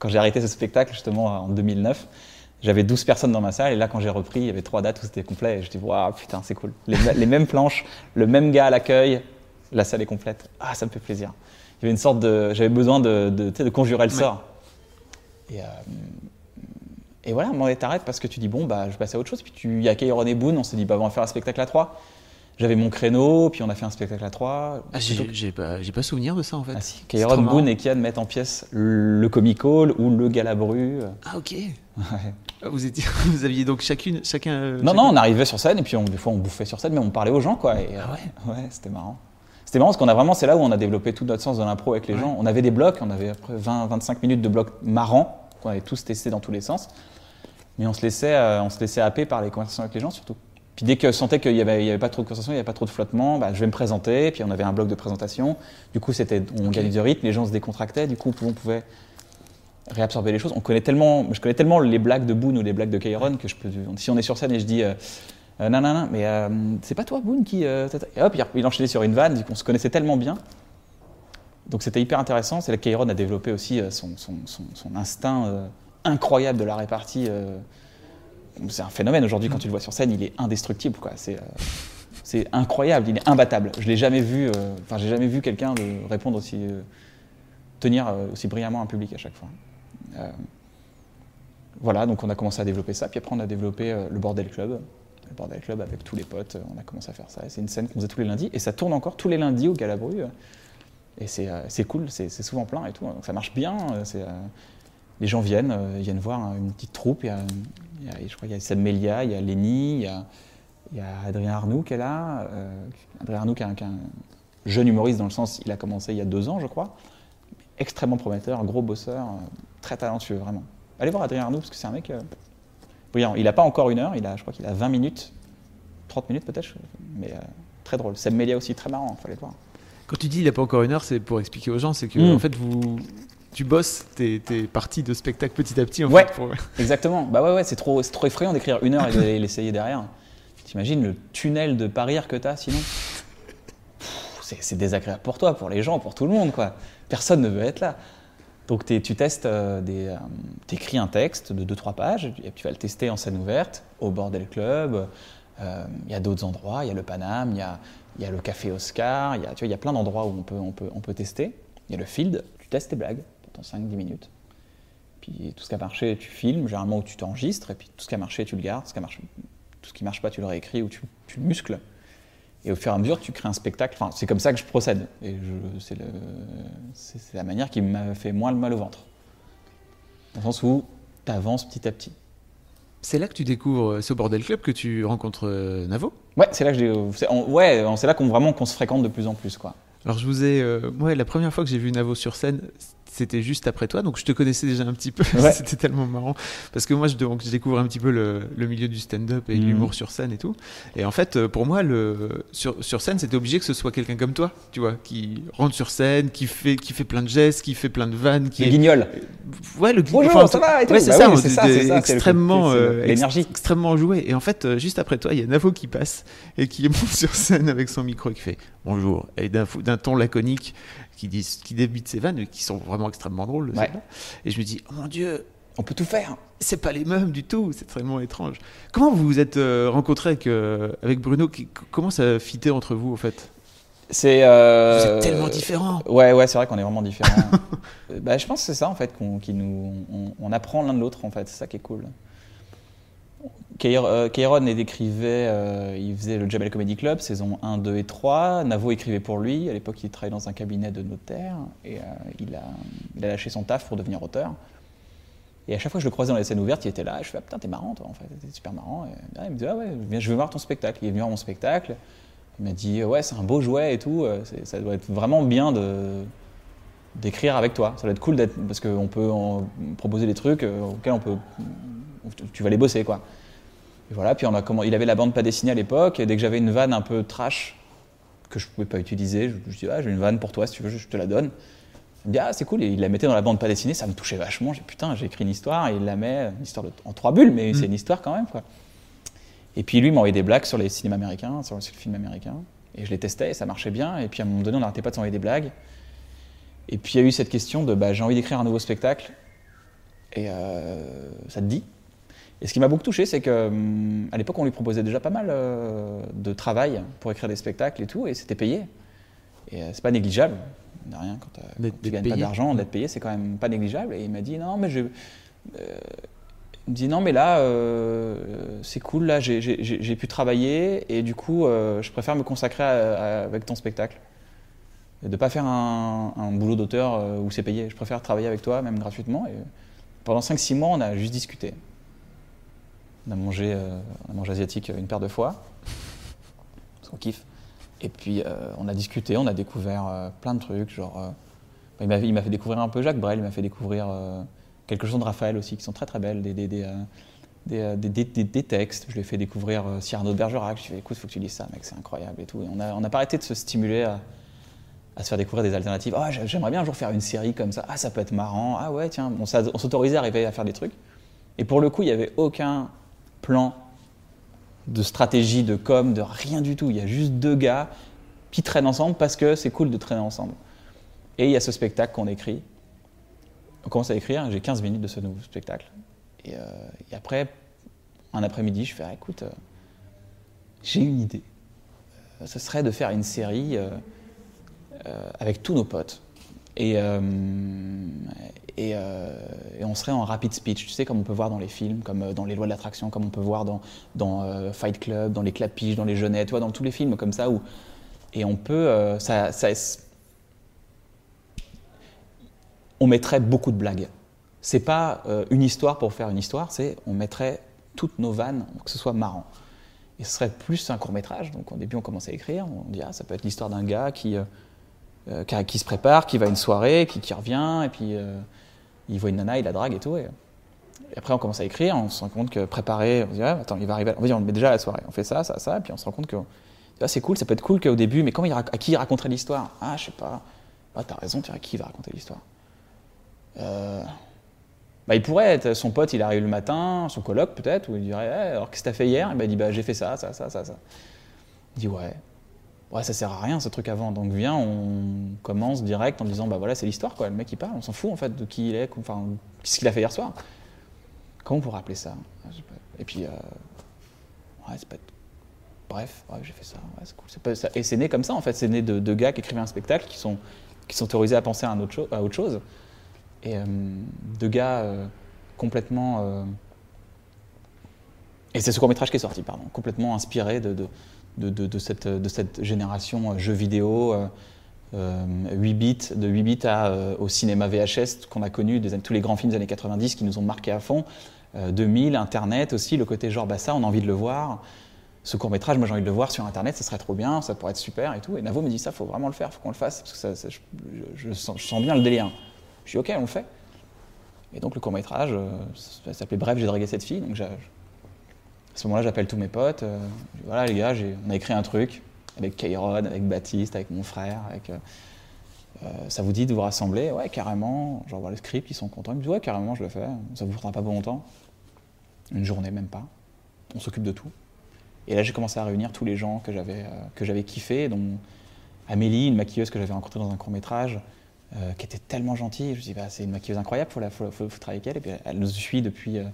Quand j'ai arrêté ce spectacle, justement, en 2009, j'avais 12 personnes dans ma salle, et là, quand j'ai repris, il y avait trois dates où c'était complet, et je dis, waouh, putain, c'est cool. Les, les mêmes planches, le même gars à l'accueil, la salle est complète. Ah, ça me fait plaisir. Il y avait une sorte de. J'avais besoin de, de, de conjurer le Ouais. sort. Et, euh, et voilà, à un moment donné, t'arrêtes parce que tu dis, bon, bah, je passe à autre chose. Puis tu, y a et Boone, on s'est dit, bah, on va faire un spectacle à trois. J'avais mon créneau, puis on a fait un spectacle à trois. Ah, j'ai, pas, j'ai pas souvenir de ça en fait. Ah si. Boone et Kian mettent en pièce le Comic Hall ou le Galabru. Ah ok. Ouais. Ah, Vous étiez, vous aviez donc chacune, chacun. euh, Non, chacun- non, on arrivait sur scène et puis on, des fois on bouffait sur scène, mais on parlait aux gens quoi. Et, euh, Ah ouais Ouais, c'était marrant. C'était marrant parce qu'on a vraiment, c'est là où on a développé tout notre sens de l'impro avec les Ouais. gens. On avait des blocs, on avait après 20-25 minutes de blocs marrants qu'on avait tous testés dans tous les sens. Mais on se laissait, euh, on se laissait happer par les conversations avec les gens surtout. Puis dès que je sentais qu'il n'y avait, pas trop de conversation, il n'y avait pas trop de flottement, bah, je vais me présenter. Puis on avait un bloc de présentation. Du coup, c'était, on gagnait du rythme, les gens se décontractaient. Du coup, on pouvait réabsorber les choses. On connaît tellement, je connais tellement les blagues de Boone ou les blagues de Kairon que je peux, si on est sur scène et je dis, euh, euh, non, non, non, mais euh, c'est pas toi Boone qui, euh, et hop, il, enchaînait sur une vanne, on se connaissait tellement bien. Donc c'était hyper intéressant. C'est là que Kairon a développé aussi son, son- son- son instinct incroyable de la répartie. C'est un phénomène aujourd'hui quand tu le vois sur scène, il est indestructible, quoi. C'est euh, incroyable, il est imbattable. Je l'ai jamais vu, euh, enfin j'ai jamais vu quelqu'un répondre aussi, euh, tenir aussi brillamment un public à chaque fois. Voilà, donc on a commencé à développer ça, puis après on a développé le Bordel Club. Le Bordel Club avec tous les potes, on a commencé à faire ça. C'est une scène qu'on faisait tous les lundis, et ça tourne encore tous les lundis au Galabru. et c'est cool, c'est souvent plein et tout, donc ça marche bien. Les gens viennent, euh, ils viennent voir hein, une petite troupe. Il y a, il y a- je crois qu'il y a Seb Melia, il y a Léni, il y a, il y a Adrien Arnoux qui est là. euh, Adrien Arnoux qui est, un, qui est un jeune humoriste dans le sens, il a commencé il y a deux ans, je crois. Extrêmement prometteur, gros bosseur, euh, très talentueux, vraiment. allez voir Adrien Arnoux, parce que c'est un mec euh, brillant. Il n'a pas encore une heure, il a, je crois qu'il a 20 minutes, 30 minutes peut-être, mais euh, très drôle. Seb Melia aussi, très marrant, il aller le voir. Quand tu dis il n'a pas encore une heure, c'est pour expliquer aux gens, c'est que Mm. en fait vous, tu bosses tes, tes parties de spectacle petit à petit. En Ouais. fait, pour- Exactement. Bah ouais, ouais, c'est trop, trop effrayant d'écrire une heure et d'aller l'essayer derrière. T'imagines le tunnel de pas rire que t'as sinon? C'est, désagréable pour toi, pour les gens, pour tout le monde, quoi. Personne ne veut être là. Donc tu testes euh, des, euh, un texte de 2-3 pages et tu vas le tester en scène ouverte au Bordel Club. Euh, Il y a d'autres endroits, il y a le Paname, il y a, y a le Café Oscar, il y a, tu vois, il y a plein d'endroits où on peut, on, peut, on peut tester. Il y a le field, tu testes tes blagues pendant 5-10 minutes. Puis tout ce qui a marché, tu filmes, généralement où tu t'enregistres, et puis tout ce qui a marché, tu le gardes, ce qui a marché, tout ce qui marche pas, tu le réécris ou tu, tu le muscles. Et au fur et à mesure, tu crées un spectacle. Enfin, c'est comme ça que je procède. Et c'est, la manière qui m'a fait moins le mal au ventre. Dans le sens où tu avances petit à petit. C'est là que tu découvres, c'est au Bordel Club que tu rencontres euh, Navo? Ouais, c'est là que c'est, ouais, c'est là qu'on vraiment qu'on se fréquente de plus en plus, quoi. Alors je vous ai, euh, moi la première fois que j'ai vu Navo sur scène, c'était juste après toi, donc je te connaissais déjà un petit peu. Ouais. c'était tellement marrant parce que moi je, donc, je découvre un petit peu le, le milieu du stand-up et Mhm. l'humour sur scène et tout. Et en fait, euh, pour moi, le, sur, sur scène, c'était obligé que ce soit quelqu'un comme toi, tu vois, qui rentre sur scène, qui fait, qui fait plein de gestes, qui fait plein de vannes, qui Le est- guignol. Ouais, le Bonjour, enfin, ça va. Ouais, c'est Bah ça, oui, ça, extrêmement, euh, extrêmement joué. Et en fait, euh, juste après toi, il y a Navo qui passe et qui monte sur scène avec son micro et qui fait bonjour et d'un ton laconique qui dit, qui débite ses vannes, qui sont vraiment extrêmement drôles. Ouais. Et je me dis, oh mon dieu, On peut tout faire. c'est pas les mêmes du tout, c'est vraiment étrange. Comment vous vous êtes euh, rencontrés avec, euh, avec Bruno? Qui- Comment ça fité entre vous, en fait? C'est. euh, Vous êtes tellement différents. Ouais, ouais, c'est vrai qu'on est vraiment différents. Bah, je pense que c'est ça en fait qu'on qui nous, on, on apprend l'un de l'autre en fait, c'est ça qui est cool. Keir- euh, Keiron il écrivait, euh, il faisait le Jabal Comedy Club, saison 1, 2 et 3. Navo écrivait pour lui. À l'époque, il travaillait dans un cabinet de notaire et euh, il, a, lâché son taf pour devenir auteur. Et à chaque fois que je le croisais dans les scènes ouvertes, il était là. Je fais ah, putain, t'es marrant toi en fait, t'es super marrant. Ah, il me dit ah ouais, je veux voir ton spectacle. Il est venu voir mon spectacle. Il m'a dit ouais, c'est un beau jouet et tout. euh, Ça doit être vraiment bien de d'écrire avec toi. Ça doit être cool d'être parce qu'on peut en proposer des trucs auxquels on peut tu vas les bosser quoi. Et voilà, puis on a comment il avait la bande pas dessinée à l'époque et dès que j'avais une vanne un peu trash que je pouvais pas utiliser, je, je dis ah, j'ai une vanne pour toi si tu veux, je, je te la donne. Il me dit ah c'est cool et il la mettait dans la bande pas dessinée, ça me touchait vachement. J'ai putain, j'ai écrit une histoire et il la met une histoire de- en trois bulles mais c'est une histoire quand même quoi. Et puis lui envoyé des blagues sur les cinémas américains, sur le film américain et je les testais et ça marchait bien et puis à un moment donné on n'arrêtait pas de s'envoyer des blagues. Et puis il y a eu cette question de bah, j'ai envie d'écrire un nouveau spectacle et euh, ça te dit? Et ce qui m'a beaucoup touché, c'est qu'à l'époque on lui proposait déjà pas mal euh, de travail pour écrire des spectacles et tout, et c'était payé. Et euh, c'est pas négligeable, de rien, quand, euh, quand tu gagnes pas d'argent, d'être payé, c'est quand même pas négligeable. Et il m'a dit non, mais je. euh, il me dit non, mais là, euh, c'est cool, là, j'ai- pu travailler, et du coup, euh, je préfère me consacrer à- à- avec ton spectacle. Et de pas faire un, un boulot d'auteur où c'est payé. Je préfère travailler avec toi, même gratuitement. Et pendant 5-6 mois, on a juste discuté. On a mangé, euh, on asiatique une paire de fois, parce qu'on kiffe. Et puis, euh, on a discuté, on a découvert euh, plein de trucs. Genre, euh, il m'a fait découvrir un peu Jacques Brel, il m'a fait découvrir quelques chansons de Raphaël aussi, qui sont très très belles, des, des, des, des, textes. Je lui ai fait découvrir Cyrano de Bergerac. Je lui ai dit, écoute, faut que tu lises ça, mec, c'est incroyable et tout. On n'a on a pas arrêté de se stimuler à, se faire découvrir des alternatives. Ah, j'ai- j'aimerais bien un jour faire une série comme ça. Ah, ça peut être marrant. Ah ouais, tiens, on s'autorisait à arriver à faire des trucs. Et pour le coup, il n'y avait aucun plan de stratégie, de com, de rien du tout. Il y a juste deux gars qui traînent ensemble parce que c'est cool de traîner ensemble. Et il y a ce spectacle qu'on écrit. On commence à écrire, j'ai 15 minutes de ce nouveau spectacle. Et, euh, et après, un après-midi, je fais ah, écoute, euh, j'ai une idée. Euh, ce serait de faire une série avec tous nos potes. Et, euh, euh, et on serait en rapid speech, tu sais, comme on peut voir dans les films, comme euh, dans Les Lois de l'attraction, comme on peut voir dans, Fight Club, dans Les Clapiches, dans Les Jeunettes, tu vois, dans tous les films comme ça. Où, et on peut. ça, on mettrait beaucoup de blagues. C'est pas une histoire pour faire une histoire, c'est on mettrait toutes nos vannes, pour que ce soit marrant. Et ce serait plus un court métrage. Donc au début, on commence à écrire. On dit ah, ça peut être l'histoire d'un gars qui, euh, qui, se prépare, qui va à une soirée, qui, revient, et puis euh, il voit une nana, il la drague et tout. Et, après, on commence à écrire, on se rend compte que préparer, on se dit, attends, il va arriver. On va dire, on le met déjà à la soirée. On fait ça, ça, ça, et puis on se rend compte que ah, c'est cool, ça peut être cool qu'au début, mais comment il, à qui il raconterait l'histoire? Ah, je sais pas. Ah, t'as raison, vois, qui va raconter l'histoire? Euh, bah, Il pourrait être son pote, il arrive le matin, son coloc peut-être, où il dirait, Eh, alors qu'est-ce que t'as fait hier? Et ben, Il dit, bah, j'ai fait ça, ça, ça, ça, ça. Il dit, ouais. Ouais, ça sert à rien ce truc avant. Donc viens, on commence direct en disant bah voilà, c'est l'histoire quoi. Le mec il parle, on s'en fout en fait de qui il est, enfin qu'est-ce qu'il a fait hier soir. Comment on pourrait appeler ça? Et puis euh, ouais, c'est pas. Bref, j'ai fait ça. Ouais, c'est cool. Pas. Et c'est né comme ça en fait. C'est né de, de gars qui écrivaient un spectacle qui sont qui sont autorisés à penser à, un autre cho- à autre chose. Et euh, de gars euh, complètement. euh, et c'est ce court métrage qui est sorti, pardon, complètement inspiré de, de, de- de cette, de génération euh, jeux vidéo, euh, euh, 8 bits, de 8 bits euh, au cinéma VHS qu'on a connu, tous les grands films des années 90 qui nous ont marqué à fond, euh, 2000, Internet aussi, le côté genre, bah ça, on a envie de le voir. Ce court métrage, moi j'ai envie de le voir sur Internet, ça serait trop bien, ça pourrait être super et tout. Et Navo me dit ça, faut vraiment le faire, faut qu'on le fasse, parce que ça, je, sens, bien le délire. Je dis ok, on le fait. Et donc le court métrage, ça s'appelait Bref, j'ai dragué cette fille, donc à ce moment-là, j'appelle tous mes potes. euh, je dis, voilà, les gars, on a écrit un truc avec Kairon, avec Baptiste, avec mon frère. Avec, euh, euh, ça vous dit de vous rassembler? Ouais, carrément. J'envoie le script, ils sont contents. Ils me disent Ouais, carrément, je le fais. Ça vous prendra pas longtemps? Une journée, même pas. On s'occupe de tout. Et là, j'ai commencé à réunir tous les gens que j'avais euh, j'avais kiffé, dont Amélie, une maquilleuse que j'avais rencontrée dans un court métrage, euh, qui était tellement gentille. Je me suis dit, bah, c'est une maquilleuse incroyable, il faut, faut, faut- travailler avec elle. Et puis elle nous suit depuis euh,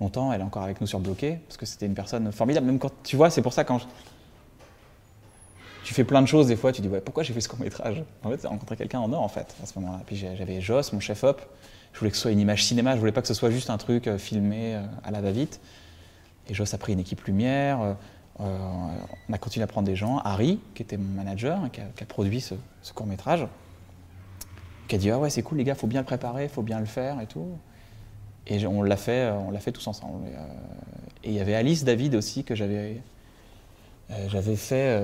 longtemps, elle est encore avec nous sur Bloqué, parce que c'était une personne formidable. Même quand tu vois, c'est pour ça quand je- tu fais plein de choses des fois, tu dis ouais, pourquoi j'ai fait ce court métrage? En fait, j'ai rencontré quelqu'un en or en fait à ce moment-là. Puis j'avais Joss, mon chef op. Je voulais que ce soit une image cinéma, je voulais pas que ce soit juste un truc euh, filmé euh, à la va-vite. Et Joss a pris une équipe lumière. euh, on a continué à prendre des gens. Harry, qui était mon manager, hein, qui, a, qui a produit ce, court métrage, qui a dit ah ouais c'est cool les gars, faut bien le préparer, faut bien le faire et tout. Et on l'a fait, euh, on l'a fait tous ensemble. Et, euh, et il y avait Alice David aussi que j'avais, euh, j'avais fait,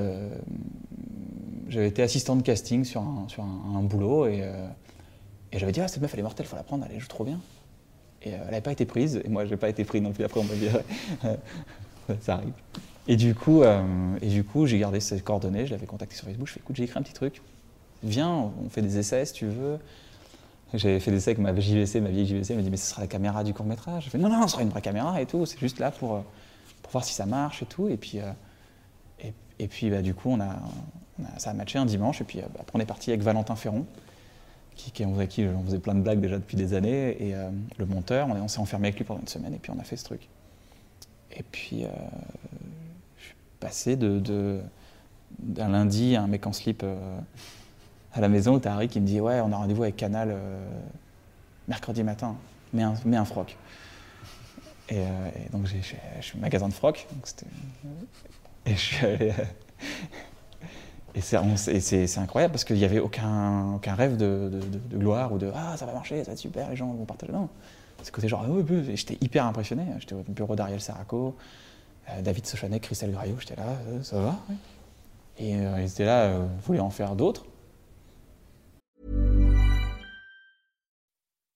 j'avais été assistant de casting sur un, sur un, boulot et, et j'avais dit ah cette meuf elle est mortelle, faut la prendre, elle joue trop bien. Et elle n'avait pas été prise et moi j'ai pas été pris non plus. Après on m'a dit ça arrive. Et du coup, et du coup j'ai gardé ses coordonnées, je l'avais contacté sur Facebook, je fais écoute j'ai écrit un petit truc, viens, on fait des essais si tu veux. J'avais fait des essais avec ma JVC, ma vieille JVC, elle m'a dit mais ce sera la caméra du court métrage. J'ai fait non, non, ce sera une vraie caméra et tout, c'est juste là pour, euh, pour voir si ça marche et tout. Et puis, euh, et, puis bah, du coup, on a, on ça a matché un dimanche. Et puis euh, après, on est parti avec Valentin Ferron, qui, qui, avec qui on faisait plein de blagues déjà depuis des années, et le monteur. On, est- on s'est enfermé avec lui pendant une semaine et puis on a fait ce truc. Et puis, je suis passé de, d'un lundi à un mec en slip à la maison t'as Harry qui me dit Ouais, on a rendez-vous avec Canal euh, mercredi matin, mets un, froc. Et, euh, donc, je suis au magasin de froc. et je suis allé. euh, et c'est, incroyable parce qu'il n'y avait aucun, rêve de, gloire ou de Ah, ça va marcher, ça va être super, les gens vont partager. Non. C'est côté genre, ah et j'étais hyper impressionné. J'étais au bureau d'Ariel Saraco, David Sochanek, Christelle Graillot, j'étais là, ça va. Et ils étaient là, voulez en faire d'autres?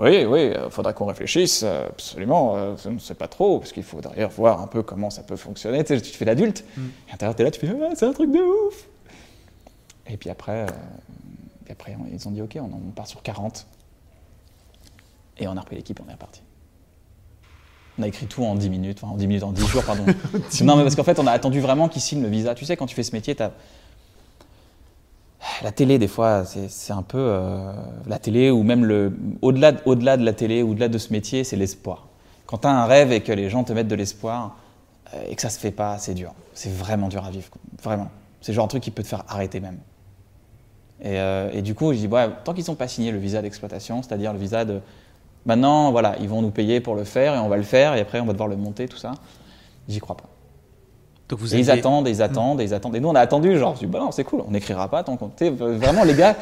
Oui, oui, il faudra qu'on réfléchisse, euh, absolument. euh, on ne sait pas trop, parce qu'il faut d'ailleurs voir un peu comment ça peut fonctionner. Tu sais, tu fais l'adulte, et à l'intérieur, tu es là, tu fais Ah, c'est un truc de ouf Et puis après, euh, puis après ils ont dit Ok, on, on part sur 40. Et on a repris l'équipe et on est reparti. On a écrit tout en 10 minutes, enfin en 10 minutes, en 10 jours, pardon. non, mais parce qu'en fait, on a attendu vraiment qu'ils signent le visa. Tu sais, quand tu fais ce métier, tu la télé, des fois, c'est un peu euh, la télé ou même le au-delà de- au-delà de la télé, au-delà de ce métier, c'est l'espoir. Quand tu un rêve et que les gens te mettent de l'espoir euh, et que ça se fait pas, c'est dur. C'est vraiment dur à vivre, vraiment. C'est genre de truc qui peut te faire arrêter même. Et, euh, et du coup, je dis ouais, tant qu'ils n'ont pas signé le visa d'exploitation, c'est-à-dire le visa de Maintenant, voilà, ils vont nous payer pour le faire et on va le faire et après on va devoir le monter, tout ça. J'y crois pas. Donc vous Et ils attendent, et ils attendent, et ils attendent. Et nous, on a attendu, genre, je dis, bah non, c'est cool, on n'écrira pas tant qu'on. Vraiment, les gars,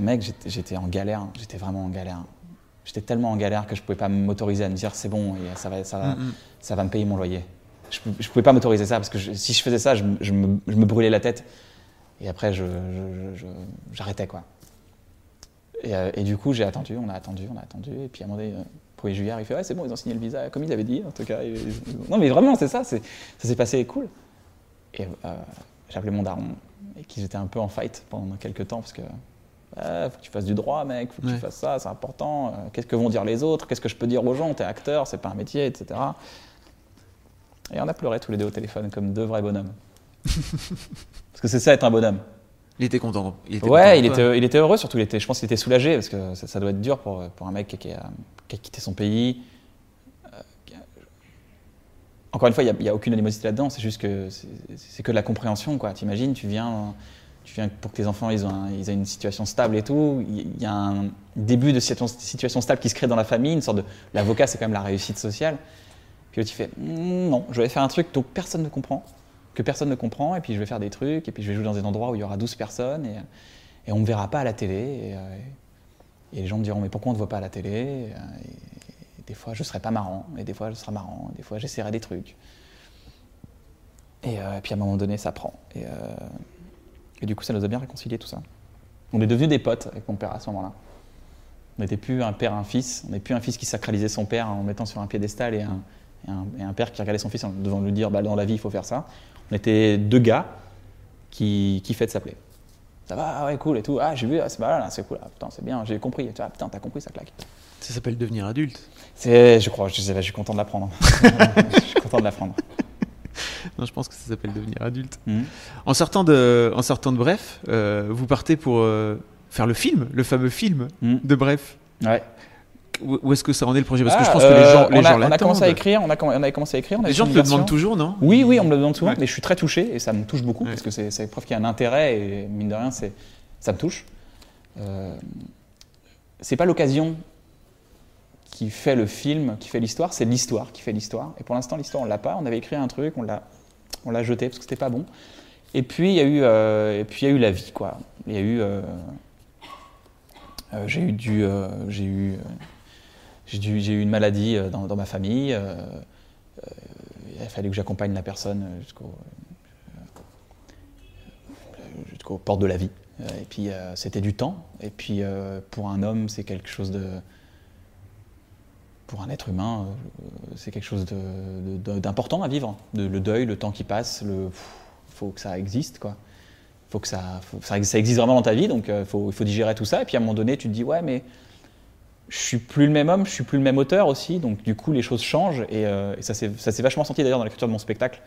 mec, j'étais- en galère, j'étais vraiment en galère. J'étais tellement en galère que je pouvais pas m'autoriser à me dire, c'est bon, et ça va, ça, va, ça va me payer mon loyer. Je, je pouvais pas m'autoriser ça, parce que je- si je faisais ça, je, me- je me, je me brûlais la tête. Et après, j'arrêtais, quoi. Et, euh, et du coup, j'ai attendu, on a attendu, on a attendu. Et puis à un moment donné, 1er juillet, il fait Ouais, c'est bon, ils ont signé le visa, comme ils avaient dit, en tout cas. Et- non, mais vraiment, c'est ça, ça s'est passé cool. Et euh, j'ai appelé mon daron, et qui j'étais un peu en fight pendant quelques temps, parce que Ouais, faut que tu fasses du droit, mec, faut que Ouais. tu fasses ça, c'est important. Euh, Qu'est-ce que vont dire les autres Qu'est-ce que je peux dire aux gens T'es acteur, c'est pas un métier, etc. Et on a pleuré tous les deux au téléphone comme deux vrais bonhommes. parce que c'est ça être un bonhomme. Il était content. Il était content Ouais, il était, il était heureux surtout. Il était, je pense qu'il était soulagé parce que ça, ça doit être dur pour, pour un mec qui, qui a, qui a quitté son pays. Euh, Encore une fois, il n'y a, aucune animosité là-dedans. C'est juste que c'est que de la compréhension. quoi. T'imagines, tu viens, tu viens pour que tes enfants ils ont, un- ils aient une situation stable et tout. Il y a un début de situation, situation stable qui se crée dans la famille. Une sorte de l'avocat, c'est quand même la réussite sociale. Puis là, tu fais non, je vais faire un truc dont personne ne comprend, que personne ne comprend, et puis je vais faire des trucs, et puis je vais jouer dans des endroits où il y aura 12 personnes, et, et on ne me verra pas à la télé. Et, euh, et les gens me diront mais pourquoi on ne te voit pas à la télé et, des fois je serai pas marrant, et des fois je serai marrant, et des fois j'essaierai des trucs. Et, euh, et puis à un moment donné, ça prend. Et, euh, et du coup, ça nous a bien réconcilié tout ça. On est devenus des potes avec mon père à ce moment-là. On n'était plus un père un fils. On n'est plus un fils qui sacralisait son père en le mettant sur un piédestal et un, et un, et un père qui regardait son fils en devant lui dire bah, dans la vie, il faut faire ça. On était deux gars qui, qui fait de s'appeler. Ça va, ah ouais, cool et tout. Ah, j'ai vu, ah, c'est pas là, c'est cool. Ah, putain, c'est bien, j'ai compris. Vois, putain, t'as compris, ça claque. Ça s'appelle devenir adulte. C'est, je crois, je, suis content de l'apprendre. je suis content de l'apprendre. Non, je pense que ça s'appelle devenir adulte. Mhm. En sortant de, en sortant de Bref, euh, vous partez pour euh, faire le film, le fameux film Mhm. de Bref. Ouais. Où, est-ce que ça en est le projet Parce que je Ah, pense que les euh, gens, les on, a, gens on a l'attendent. commencé à écrire, on a, comm- on a commencé à écrire. On a Les gens te le demandent toujours, non? Oui, oui, on me le demande souvent, Ouais. mais je suis très touché et ça me touche beaucoup Ouais. parce que c'est preuve qu'il y a un intérêt et mine de rien, c'est ça me touche. Euh, c'est pas l'occasion qui fait le film, qui fait l'histoire, c'est l'histoire qui fait l'histoire. Et pour l'instant, l'histoire, on l'a pas. On avait écrit un truc, on l'a, on l'a jeté parce que c'était pas bon. Et puis il y a eu, euh, et puis il y a eu la vie, quoi. Il y a eu, euh, euh, j'ai eu du, j'ai eu, j'ai eu une maladie euh, dans, ma famille. euh, euh, il a fallu que j'accompagne la personne jusqu'au jusqu'aux portes de la vie. Et puis c'était du temps. Et puis pour un homme, c'est quelque chose de. Pour un être humain, c'est quelque chose d'important à vivre. Le deuil, le temps qui passe, il faut que ça existe. quoi. Faut que ça, existe vraiment dans ta vie, donc il faut digérer tout ça. Et puis à un moment donné, tu te dis, ouais, mais je suis plus le même homme, je suis plus le même auteur aussi, donc du coup les choses changent et, euh, et ça s'est vachement senti d'ailleurs dans l'écriture de mon spectacle.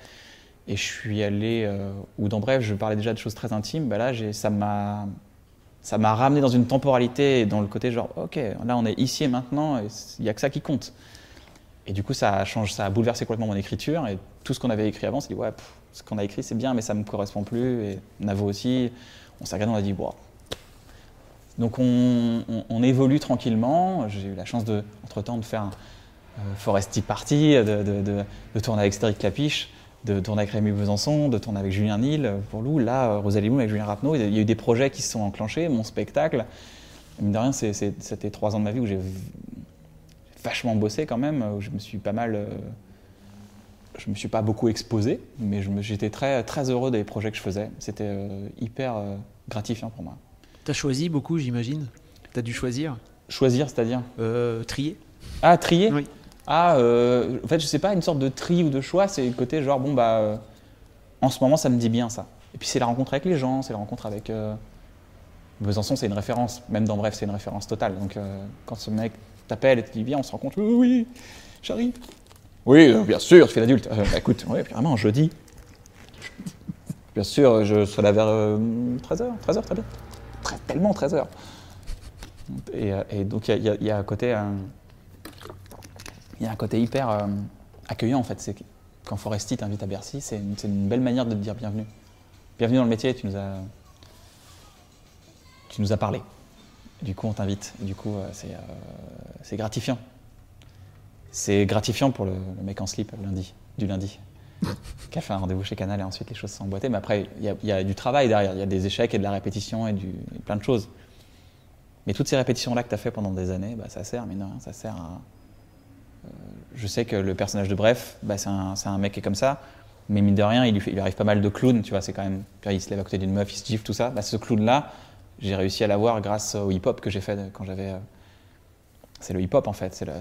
Et je suis allé, euh, ou dans bref, je parlais déjà de choses très intimes, bah là ça m'a ramené dans une temporalité dans le côté genre ok là on est ici et maintenant et il n'y a que ça qui compte. Et du coup ça a changé, ça a bouleversé complètement mon écriture et tout ce qu'on avait écrit avant, c'est dit ouais pff, ce qu'on a écrit c'est bien mais ça me correspond plus et Navo aussi. On s'est regardé, on a dit wow, donc on, évolue tranquillement. J'ai eu la chance entre-temps de faire un euh, Forest Tea Party, de, de- tourner avec Stéphane Capiche, de tourner avec Rémi Besançon, de tourner avec Julien Nil pour Lou. Là, euh, Rosalie Lou avec Julien Rapneau. Il y a eu des projets qui se sont enclenchés, mon spectacle. Mine de rien, c'était trois ans de ma vie où j'ai vachement bossé quand même, où je me suis pas mal... euh, je me suis pas beaucoup exposé, mais j'étais très, très heureux des projets que je faisais. C'était euh, hyper gratifiant pour moi. T'as choisi beaucoup, j'imagine T'as dû choisir Choisir, c'est-à-dire Euh, Trier Ah, trier Oui. Ah, euh, en fait, je sais pas, une sorte de tri ou de choix, c'est le côté genre, bon, bah, euh, en ce moment, ça me dit bien ça. Et puis, c'est la rencontre avec les gens, c'est la rencontre avec. euh, Besançon, c'est une référence, même dans Bref, c'est une référence totale. Donc, euh, quand ce mec t'appelle et te dit, viens, on se rencontre, oui, oui, j'arrive. Oui, bien sûr, tu fais l'adulte. Bah, écoute, oui, vraiment, jeudi. Bien sûr, je serai là vers 13h, 13h, très bien. Tellement 13h. Et, euh, et donc, il y a- un côté. hyper euh, accueillant en fait. Quand Foresti t'invite à Bercy, c'est une, belle manière de te dire bienvenue. Bienvenue dans le métier, tu nous as, tu nous as parlé. Du coup, on t'invite. Du coup, c'est euh, c'est gratifiant. C'est gratifiant pour le, le mec en slip lundi, du lundi, qui a fait un rendez-vous chez Canal et ensuite les choses emboîtées. Mais après, il y, a- du travail derrière. Il y a des échecs et de la répétition et, plein de choses. Mais toutes ces répétitions-là que tu as fait pendant des années, bah, ça sert, mais non, ça sert à. euh, je sais que le personnage de Bref, bah, c'est un, mec qui est comme ça, mais mine de rien, il arrive pas mal de clowns, tu vois, c'est quand même. Il se lève à côté d'une meuf, il se gifle, tout ça. Bah, ce clown-là, j'ai réussi à l'avoir grâce au hip-hop que j'ai fait quand j'avais. C'est le hip-hop en fait, c'est le,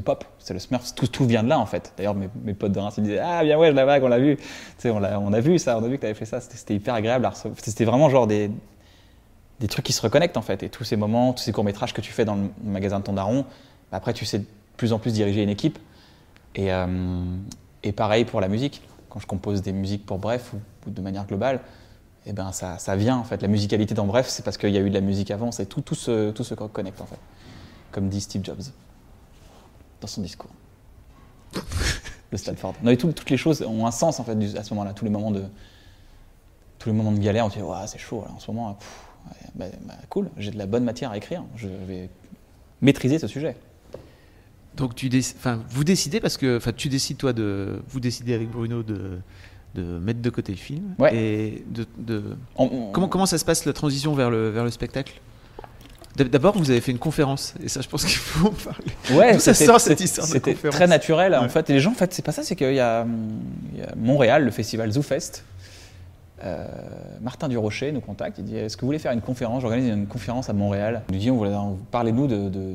pop, c'est le Smurf, tout, vient de là en fait. D'ailleurs, mes, potes de Reims ils disaient Ah, bien ouais, je la vague, on l'a vu. On, a vu ça, on a vu que tu avais fait ça, c'était, hyper agréable. C'était vraiment genre des, des trucs qui se reconnectent en fait. Et tous ces moments, tous ces courts-métrages que tu fais dans le magasin de ton daron, bah, après tu sais de plus en plus diriger une équipe. Et, euh, et pareil pour la musique. Quand je compose des musiques pour Bref ou de manière globale, eh ben ça, ça vient en fait. La musicalité dans Bref, c'est parce qu'il y a eu de la musique avant. C'est tout, tout, se, tout connecte en fait. Comme dit Steve Jobs dans son discours de Stanford. Non, tout- toutes les choses ont un sens en fait à ce moment-là. Tous les moments de tous les moments de galère, on se dit c'est chaud en ce moment. bah, bah, cool, j'ai de la bonne matière à écrire. Je vais maîtriser ce sujet. Donc tu déc- vous décidez parce que, enfin, tu décides toi de, vous décidez avec Bruno de, de mettre de côté le film. Ouais. Et de, de- On- on- comment comment ça se passe la transition vers le vers le spectacle? D'ab- D'abord, vous avez fait une conférence et ça, je pense qu'il faut en parler. Ouais, ça sort cette histoire de conférence? très naturel en fait. Et les gens, en fait, c'est pas ça, c'est qu'il y, a, il y a Montréal, le festival ZooFest. Euh, Martin Durocher nous contacte, il dit Est-ce que vous voulez faire une conférence? J'organise une conférence à Montréal. Il nous dit Parlez-nous de, de,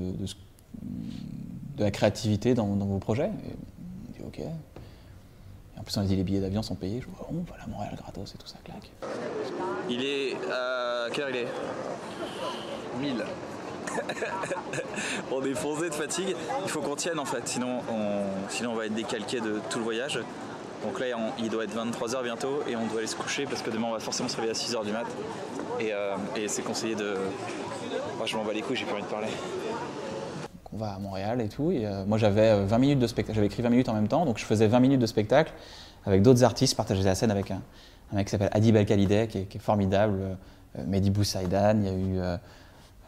de la créativité dans, dans vos projets. Et on dit Ok. En plus, on dit les billets d'avion sont payés. Je dis Oh, voilà, Montréal gratos et tout ça claque. Il est. Euh, quelle heure il est? 1000. on est foncé de fatigue. Il faut qu'on tienne en fait, sinon on, sinon on va être décalqué de tout le voyage. Donc là, on- il doit être 23h bientôt et on doit aller se coucher parce que demain on va forcément se réveiller à 6h du mat. Et, euh, et c'est conseillé de. Moi je m'en bats les couilles, j'ai plus envie de parler. On va à Montréal et tout. Euh, moi, j'avais euh, 20 minutes de spectacle. J'avais écrit 20 minutes en même temps, donc je faisais 20 minutes de spectacle avec d'autres artistes. Partageais la scène avec un, mec qui s'appelle Adib Khalideh, qui, est- formidable. euh, Mehdi Boussaïdan, il y a eu. euh,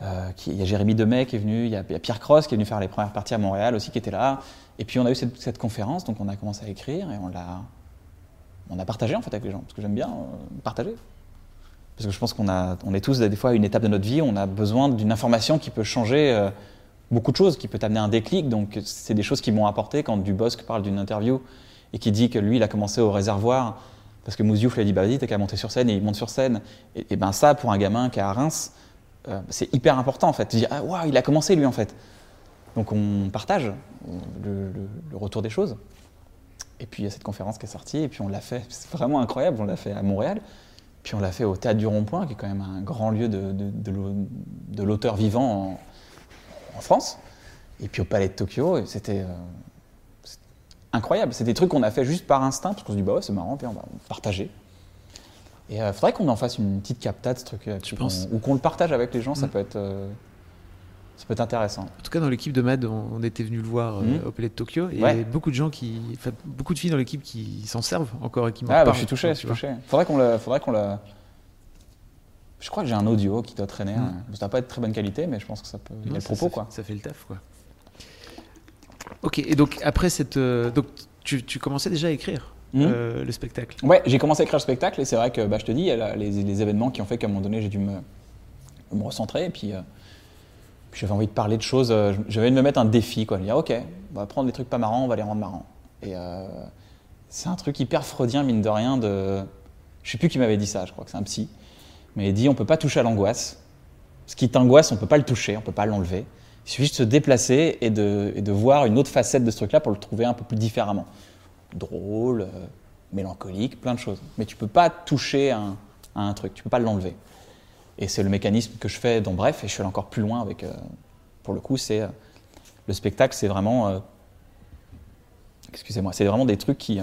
euh, il y a Jérémy Demet qui est venu, il y, a, Pierre Cross qui est venu faire les premières parties à Montréal aussi, qui était là. Et puis on a eu cette, conférence, donc on a commencé à écrire et on l'a, on a partagé en fait avec les gens, parce que j'aime bien euh, partager. Parce que je pense qu'on on est tous des fois à une étape de notre vie, on a besoin d'une information qui peut changer euh, beaucoup de choses, qui peut t'amener un déclic. Donc c'est des choses qui m'ont apporté quand Dubosc parle d'une interview et qui dit que lui, il a commencé au réservoir parce que Mouziouf lui a dit bah vas-y t'as qu'à monter sur scène et il monte sur scène. Et, et ben ça pour un gamin qui est à Reims, euh, c'est hyper important en fait. Tu dis ah waouh il a commencé lui en fait. Donc on partage le, retour des choses. Et puis il y a cette conférence qui est sortie et puis on l'a fait. C'est vraiment incroyable. On l'a fait à Montréal. Puis on l'a fait au Théâtre du Rond-Point, qui est quand même un grand lieu de, de l'auteur vivant en, en France. Et puis au Palais de Tokyo, c'était euh, incroyable. C'est des trucs qu'on a fait juste par instinct, parce qu'on se dit, bah ouais, c'est marrant, puis on va partager. Et il faudrait qu'on en fasse une petite capta de ce truc, euh, qu'on- pense. ou qu'on le partage avec les gens, ça, Mm. peut être, euh, ça peut être intéressant. En tout cas, dans l'équipe de Mad, on, on était venu le voir euh, Mhm. au Palais de Tokyo et Ouais. beaucoup de gens qui, enfin, beaucoup de filles dans l'équipe qui s'en servent encore et qui m'en Ah, bah, je suis touché, tu je suis touché. Faudrait qu'on le, faudrait qu'on le. Je crois que j'ai un audio qui doit traîner. Mm. hein. Ça va pas être de très bonne qualité, mais je pense que ça peut. Il y a Non, le propos, ça, quoi. Ça fait le taf, quoi. Ok, et donc après cette, euh, donc tu, tu commençais déjà à écrire Mhm. euh, le spectacle? Ouais, j'ai commencé à écrire le spectacle et c'est vrai que bah, je te dis, il y a les, les événements qui ont fait qu'à un moment donné, j'ai dû me, me recentrer et puis, euh, puis j'avais envie de parler de choses. euh, j'avais envie de me mettre un défi, quoi. De dire, ok, on va prendre des trucs pas marrants, on va les rendre marrants. Et euh, c'est un truc hyper freudien, mine de rien. De... Je sais plus qui m'avait dit ça, je crois que c'est un psy. Mais il dit, on peut pas toucher à l'angoisse. Ce qui t'angoisse, on peut pas le toucher, on peut pas l'enlever. Il suffit de se déplacer et de, voir une autre facette de ce truc-là pour le trouver un peu plus différemment drôle, euh, mélancolique, plein de choses. Mais tu peux pas toucher à un, truc, tu peux pas l'enlever. Et c'est le mécanisme que je fais dans Bref, et je suis allé encore plus loin avec. euh, pour le coup, c'est. euh, le spectacle, c'est vraiment. excusez-moi, c'est vraiment des trucs qui,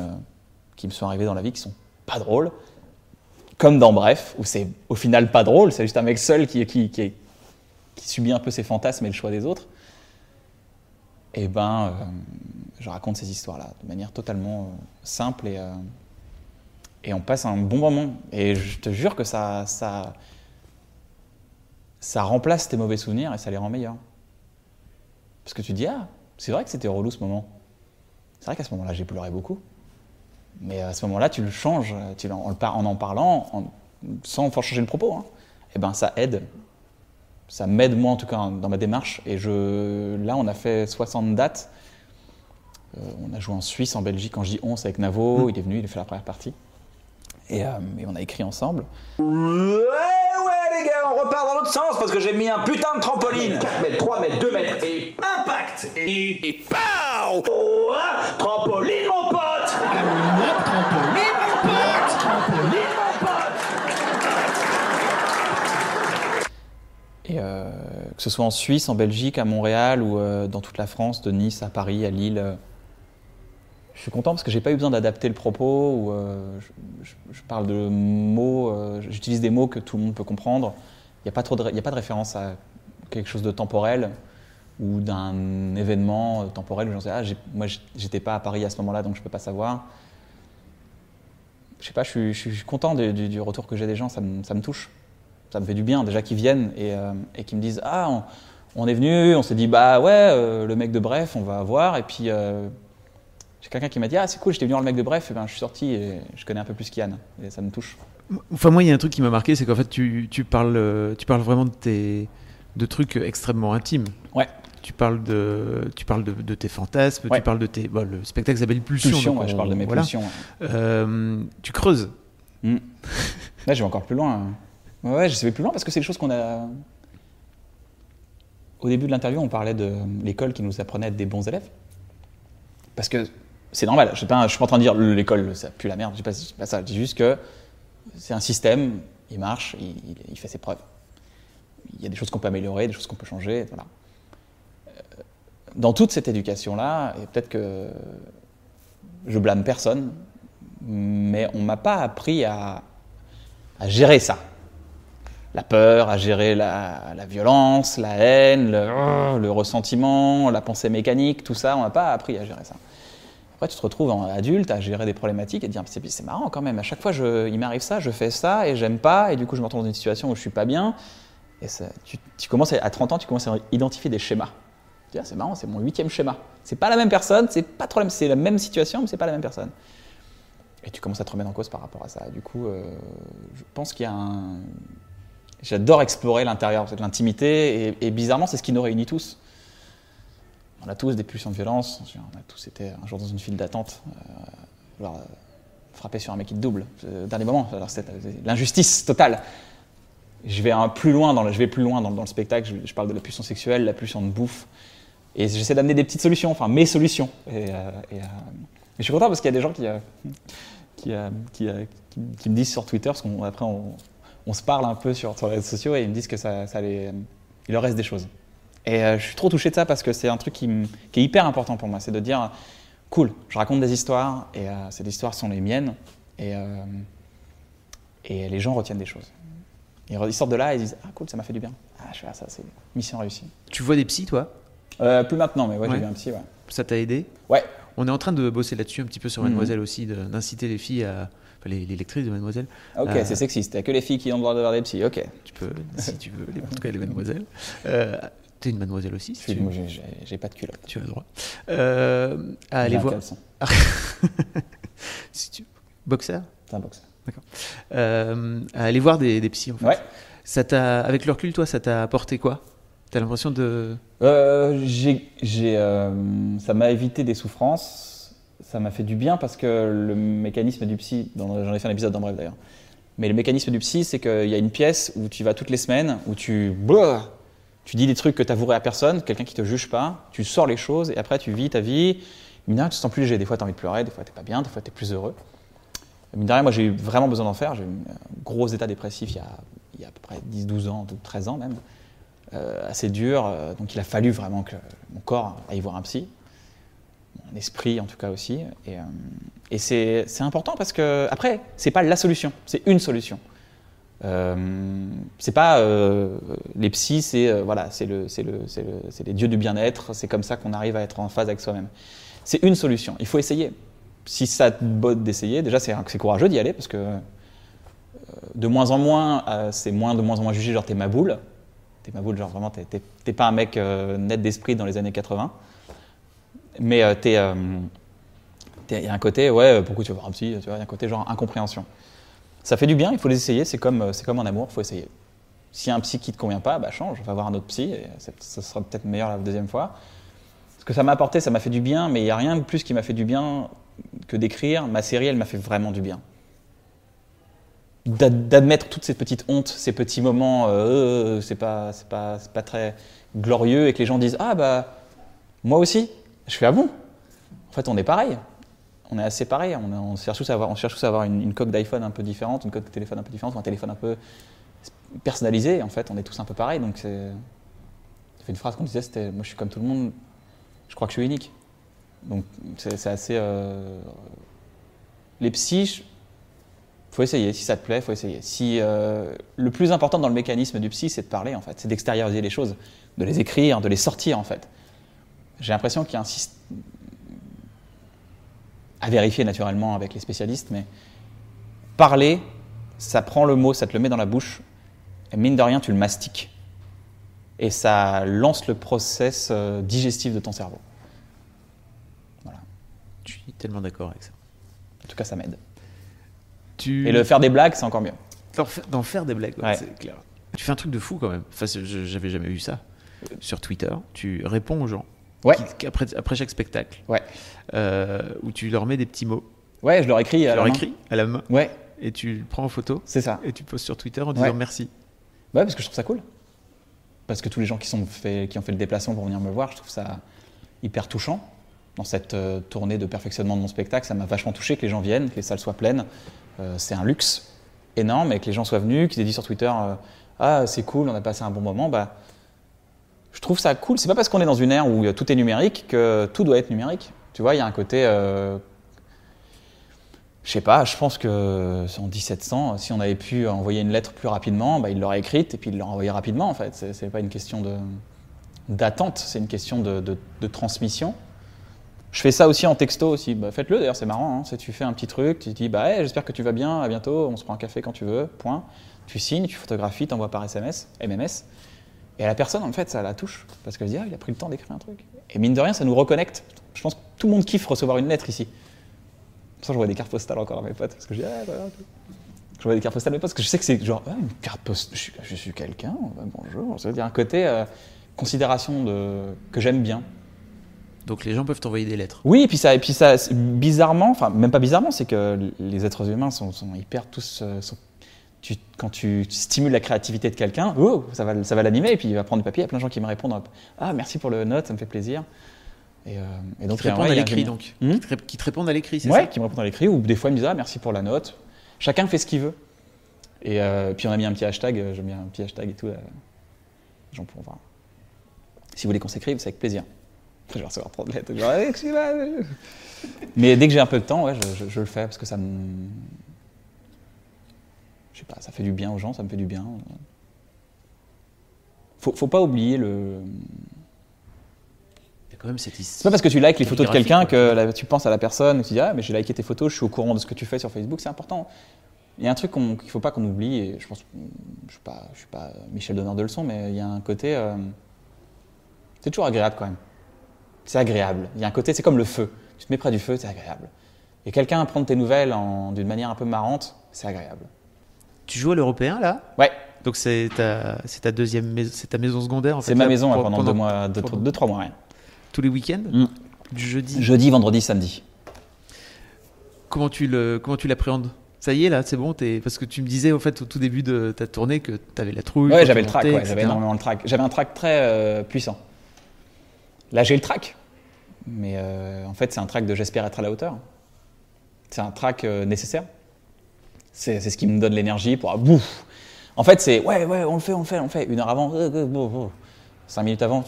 qui me sont arrivés dans la vie qui sont pas drôles. Comme dans Bref, où c'est au final pas drôle, c'est juste un mec seul qui, qui, subit un peu ses fantasmes et le choix des autres. Et ben, euh, je raconte ces histoires-là de manière totalement euh, simple et, euh, et on passe un bon moment. Et je te jure que ça, ça, ça remplace tes mauvais souvenirs et ça les rend meilleurs. Parce que tu dis, ah, c'est vrai que c'était relou ce moment. C'est vrai qu'à ce moment-là, j'ai pleuré beaucoup. Mais à ce moment-là, tu le changes, tu, en, en, en en parlant, en- sans faire changer le propos. Hein. Et ben, ça aide. Ça m'aide moi en tout cas dans ma démarche. Et je, là, on a fait 60 dates. Euh, on a joué en Suisse, en Belgique. Quand je dis on, c'est avec Navo. Il est venu, il a fait la première partie. Et, euh, et on a écrit ensemble. Ouais, ouais, les gars, on repart dans l'autre sens parce que j'ai mis un putain de trampoline. 4 mètres, 3 mètres, 2 mètres et impact. Et, et pow Oh, hein, Trampoline, mon Trampoline, mon pote Trampoline, mon pote Et euh, que ce soit en Suisse, en Belgique, à Montréal ou euh, dans toute la France, de Nice à Paris, à Lille. euh, je suis content parce que j'ai pas eu besoin d'adapter le propos. Je, parle de mots, j'utilise des mots que tout le monde peut comprendre. Il n'y a, pas de a pas de référence à quelque chose de temporel ou d'un événement temporel où j'en sais, ah, moi j'étais pas à Paris à ce moment-là donc je peux pas savoir. Je sais pas, je suis, je suis content du, du- retour que j'ai des gens, ça me, ça me touche ça me fait du bien déjà qu'ils viennent et, euh, et qu'ils me disent ah on, on est venu, on s'est dit bah ouais euh, le mec de Bref on va voir et puis euh, j'ai quelqu'un qui m'a dit ah c'est cool j'étais venu voir le mec de Bref et ben je suis sorti et je connais un peu plus Kian et ça me touche. Enfin, moi, il y a un truc qui m'a marqué, c'est qu'en fait, tu, tu parles, tu parles vraiment de, tes, de trucs extrêmement intimes. Ouais. Tu parles de, tu parles de, de tes fantasmes, Ouais. tu parles de tes. bon, le spectacle s'appelle Pulsion. Pulsion, donc je parle de mes voilà. pulsions. Euh, tu creuses. Mm. Là je vais encore plus loin. Ouais, ouais je vais plus loin parce que c'est des choses qu'on a. Au début de l'interview on parlait de l'école qui nous apprenait à être des bons élèves. Parce que c'est normal, je ne suis, pas- je suis pas en train de dire l'école ça pue la merde, je dis pas, je dis pas ça, je dis juste que c'est un système, il marche, il, il- il fait ses preuves. Il y a des choses qu'on peut améliorer, des choses qu'on peut changer, voilà. Dans toute cette éducation-là, et peut-être que je blâme personne, mais on m'a pas appris à, gérer ça. La peur, à gérer la, violence, la haine, le, le ressentiment, la pensée mécanique, tout ça, on m'a pas appris à gérer ça. Après, tu te retrouves en adulte à gérer des problématiques et te dire c'est marrant quand même. À chaque fois, il m'arrive ça, je fais ça et j'aime pas, et du coup, je me retrouve dans une situation où je suis pas bien. Et tu commences à, à 30 ans, tu commences à identifier des schémas. C'est marrant, c'est mon huitième schéma. C'est pas la même personne, c'est pas trop la même- c'est la même situation, mais c'est pas la même personne. Et tu commences à te remettre en cause par rapport à ça. Du coup, euh, je pense qu'il y a un. J'adore explorer l'intérieur, l'intimité, et, bizarrement, c'est ce qui nous réunit tous. On a tous des pulsions de violence, on a tous été un jour dans une file d'attente, euh, euh, frappé sur un mec qui te double, euh, dernier moment, c'est l'injustice totale. Je vais plus loin dans le, je vais plus loin dans le spectacle, je, je parle de la pulsion sexuelle, la pulsion de bouffe, et j'essaie d'amener des petites solutions, enfin mes solutions. Et, euh, euh, et je suis content parce qu'il y a des gens qui, euh, qui, qui, me disent sur Twitter, parce qu'après on, on se parle un peu sur, sur les réseaux sociaux, et ils me disent que ça, ça les, il leur reste des choses. Et je suis trop touché de ça parce que c'est un truc qui, qui est hyper important pour moi, c'est de dire, cool, je raconte des histoires, et ces histoires sont les miennes, et, et les gens retiennent des choses. Ils sortent de là et ils disent, ah cool, ça m'a fait du bien. Ah, je fais, ah, ça, c'est mission réussie. Tu vois des psys, toi? Plus maintenant, mais ouais, Ouais. j'ai vu un psy, ouais. Ça t'a aidé Ouais. On est en train de bosser là-dessus un petit peu sur Mhm. Mademoiselle aussi, d'inciter les filles à. Enfin, les, les lectrices de Mademoiselle. Ok, Euh, c'est sexiste, il n'y a que les filles qui ont le droit de voir des psys, ok. Tu peux, si tu veux, les, en tout cas les Mademoiselles. Euh, T'es une Mademoiselle aussi, si j'ai- pas de culotte. tu as le droit. Euh, à aller J'ai un voir. Si tu- un boxeur. Euh, à aller voir des, des psys en fait. Ouais. Ça t'a, avec le recul, toi, ça t'a apporté quoi? T'as l'impression de. Euh, j'ai- j'ai, euh, ça m'a évité des souffrances, ça m'a fait du bien parce que le mécanisme du psy, j'en ai fait un épisode dans Bref d'ailleurs, mais le mécanisme du psy, c'est qu'il y a une pièce où tu vas toutes les semaines, où tu, tu dis des trucs que tu avouerais à personne, quelqu'un qui te juge pas, tu sors les choses et après tu vis ta vie. Mine tu te sens plus léger. Des fois, tu as envie de pleurer, des fois, tu pas bien, des fois, tu es plus heureux. Mine moi, j'ai eu vraiment besoin d'en faire. J'ai eu un gros état dépressif il y a, il y a à peu près 10, 12 ans, 13 ans même. Euh, assez dur. euh, donc, il a fallu vraiment que mon corps aille voir un psy. Mon esprit, en tout cas, aussi. Et, euh, et c'est important parce que, après, c'est pas la solution, c'est une solution. C'est pas les psys, c'est voilà, c'est le, c'est le, le- les dieux du bien-être. C'est comme ça qu'on arrive à être en phase avec soi-même. C'est une solution. Il faut essayer. Si ça te botte d'essayer, déjà c'est courageux d'y aller parce que de moins en moins, c'est moins de moins en moins jugé. Genre t'es ma boule. T'es ma boule, genre vraiment, t'es- pas un mec euh, net d'esprit dans les années 80. Mais euh, euh, t'es- Il y a un côté, ouais, pourquoi tu veux voir un psy Tu vois, il y a un côté genre incompréhension. Ça fait du bien, il faut les essayer, c'est comme, comme en amour, il faut essayer. Si un psy qui te convient pas, bah change, va voir un autre psy, et ça sera peut-être meilleur la deuxième fois. Ce que ça m'a apporté, ça m'a fait du bien, mais il n'y a rien de plus qui m'a fait du bien que d'écrire. Ma série, elle m'a fait vraiment du bien. D'ad- D'admettre toutes ces petites hontes, ces petits moments, euh, c'est pas, c'est pas, c'est pas très glorieux, et que les gens disent Ah bah, moi aussi. Je fais Ah bon? En fait, on est pareil. On est assez pareil. On, cherche tous à avoir, on cherche tous à avoir une, coque d'iPhone un peu différente, une coque de téléphone un peu différente, ou un téléphone un peu personnalisé. En fait, on est tous un peu pareil. Donc, c'est. Fait une phrase qu'on disait c'était Moi, je suis comme tout le monde, je crois que je suis unique. Donc, c'est assez. euh, Les psys, faut essayer. Si ça te plaît, faut essayer. Si euh, le plus important dans le mécanisme du psy, c'est de parler en fait, c'est d'extérioriser les choses, de les écrire, de les sortir en fait. J'ai l'impression qu'il y a un système à vérifier naturellement avec les spécialistes, mais parler, ça prend le mot, ça te le met dans la bouche, et mine de rien, tu le mastiques. Et ça lance le process euh, digestif de ton cerveau. Je suis tellement d'accord avec ça. En tout cas, ça m'aide. Tu... Et le faire des blagues, c'est encore mieux. D'en faire, des blagues, ouais, Ouais. c'est clair. Tu fais un truc de fou quand même. Enfin, je- j'avais jamais vu ça. Sur Twitter, tu réponds aux gens. Ouais. qui- après, après chaque spectacle. Ouais. Euh, où tu leur mets des petits mots. Ouais, je leur écris Tu à la leur main. écris à la main. Ouais, Et tu le prends en photo. c'est ça. Et tu postes sur Twitter en disant Ouais. merci. Ouais, parce que je trouve ça cool. Parce que tous les gens qui, sont fait, qui ont fait le déplacement pour venir me voir, je trouve ça hyper touchant. Dans cette euh, tournée de perfectionnement de mon spectacle, ça m'a vachement touché que les gens viennent, que les salles soient pleines. Euh, c'est un luxe énorme et que les gens soient venus, qu'ils aient dit sur Twitter euh, Ah, c'est cool, on a passé un bon moment. Bah, je trouve ça cool. C'est pas parce qu'on est dans une ère où euh, tout est numérique que tout doit être numérique. Tu vois, il y a un côté. euh, je sais pas, je pense que en 1700, si on avait pu envoyer une lettre plus rapidement, bah, il l'aurait écrite et puis il l'aurait envoyée rapidement en fait. C'est, pas une question d'attente, c'est une question de- de transmission. Je fais ça aussi en texto aussi. Bah, faites-le d'ailleurs, c'est marrant. Hein. Tu fais un petit truc, tu dis bah j'espère que tu vas bien, à bientôt, on se prend un café quand tu veux, point. Tu signes, tu photographies, t'envoies par SMS, MMS. Et à la personne, en fait, ça la touche. Parce qu'elle se dit, ah, il a pris le temps d'écrire un truc. Et mine de rien, ça nous reconnecte. Je pense que tout le monde kiffe recevoir une lettre ici. Pour ça, je vois des cartes postales encore à mes potes. Parce que je dis, ah, voilà. Je vois des cartes postales à mes potes. Parce que je sais que c'est genre, ah, une carte postale, je suis, quelqu'un, bah, bonjour. Ça veut dire un côté euh, considération de, que j'aime bien. Donc les gens peuvent t'envoyer des lettres. Oui, et puis ça, et puis ça, bizarrement, enfin même pas bizarrement, c'est que les êtres humains sont, sont hyper tous. euh, sont- tu- quand tu stimules la créativité de quelqu'un, oh, ça va, ça va l'animer, et puis il va prendre du papier. Il y a plein de gens qui me répondent, ah merci pour le note, ça me fait plaisir. Et, euh, et donc Qui te répondent ouais, à l'écrit donc. Hmm Qui, te, rép- qui te répondent à l'écrit, c'est Ouais, ça qui me répondent à l'écrit, ou des fois ils me disent ah merci pour la note. Chacun fait ce qu'il veut. Et euh, puis on a mis un petit hashtag, euh, j'ai mis un petit hashtag et tout. euh, les gens pourront voir. Si vous voulez qu'on s'écrive, c'est avec plaisir. Je vais recevoir trop de lettres. genre. Mais dès que j'ai un peu de temps, ouais, je, je- je le fais parce que ça me. Je sais pas, ça fait du bien aux gens, ça me fait du bien. Faut, faut pas oublier le. Il y a quand même cette C'est pas parce que tu likes les photos de quelqu'un que tu penses à la personne, que tu dis ah mais j'ai liké tes photos, je suis au courant de ce que tu fais sur Facebook, c'est important. Il y a un truc qu'il faut pas qu'on oublie et je pense, je suis pas, je suis pas Michel donneur de leçons, mais il y a un côté, euh, c'est toujours agréable quand même. C'est agréable. Il y a un côté, c'est comme le feu. Tu te mets près du feu, c'est agréable. Et quelqu'un prendre tes nouvelles d'une manière un peu marrante, c'est agréable. Tu joues à l'européen là? Ouais, Donc c'est ta, deuxième maison, c'est ta maison secondaire en fait. c'est ma maison pendant, deux mois, deux, pendant- deux, trois mois. rien. Tous les week-ends? Mm. Du jeudi? Jeudi, vendredi, samedi. Comment tu le, comment tu l'appréhendes? Ça y est là, c'est bon. Parce que tu me disais au fait au tout début de ta tournée que tu avais la trouille. Ouais, j'avais le track, ouais, j'avais énormément le track. J'avais un track très euh, puissant. Là, j'ai le track. Mais euh, en fait, c'est un track de j'espère être à la hauteur. C'est un track euh, nécessaire. C'est ce qui me donne l'énergie pour. ah, bouf En fait, c'est ouais, ouais, on le fait, on le fait, on le fait. Une heure avant, euh, cinq minutes avant,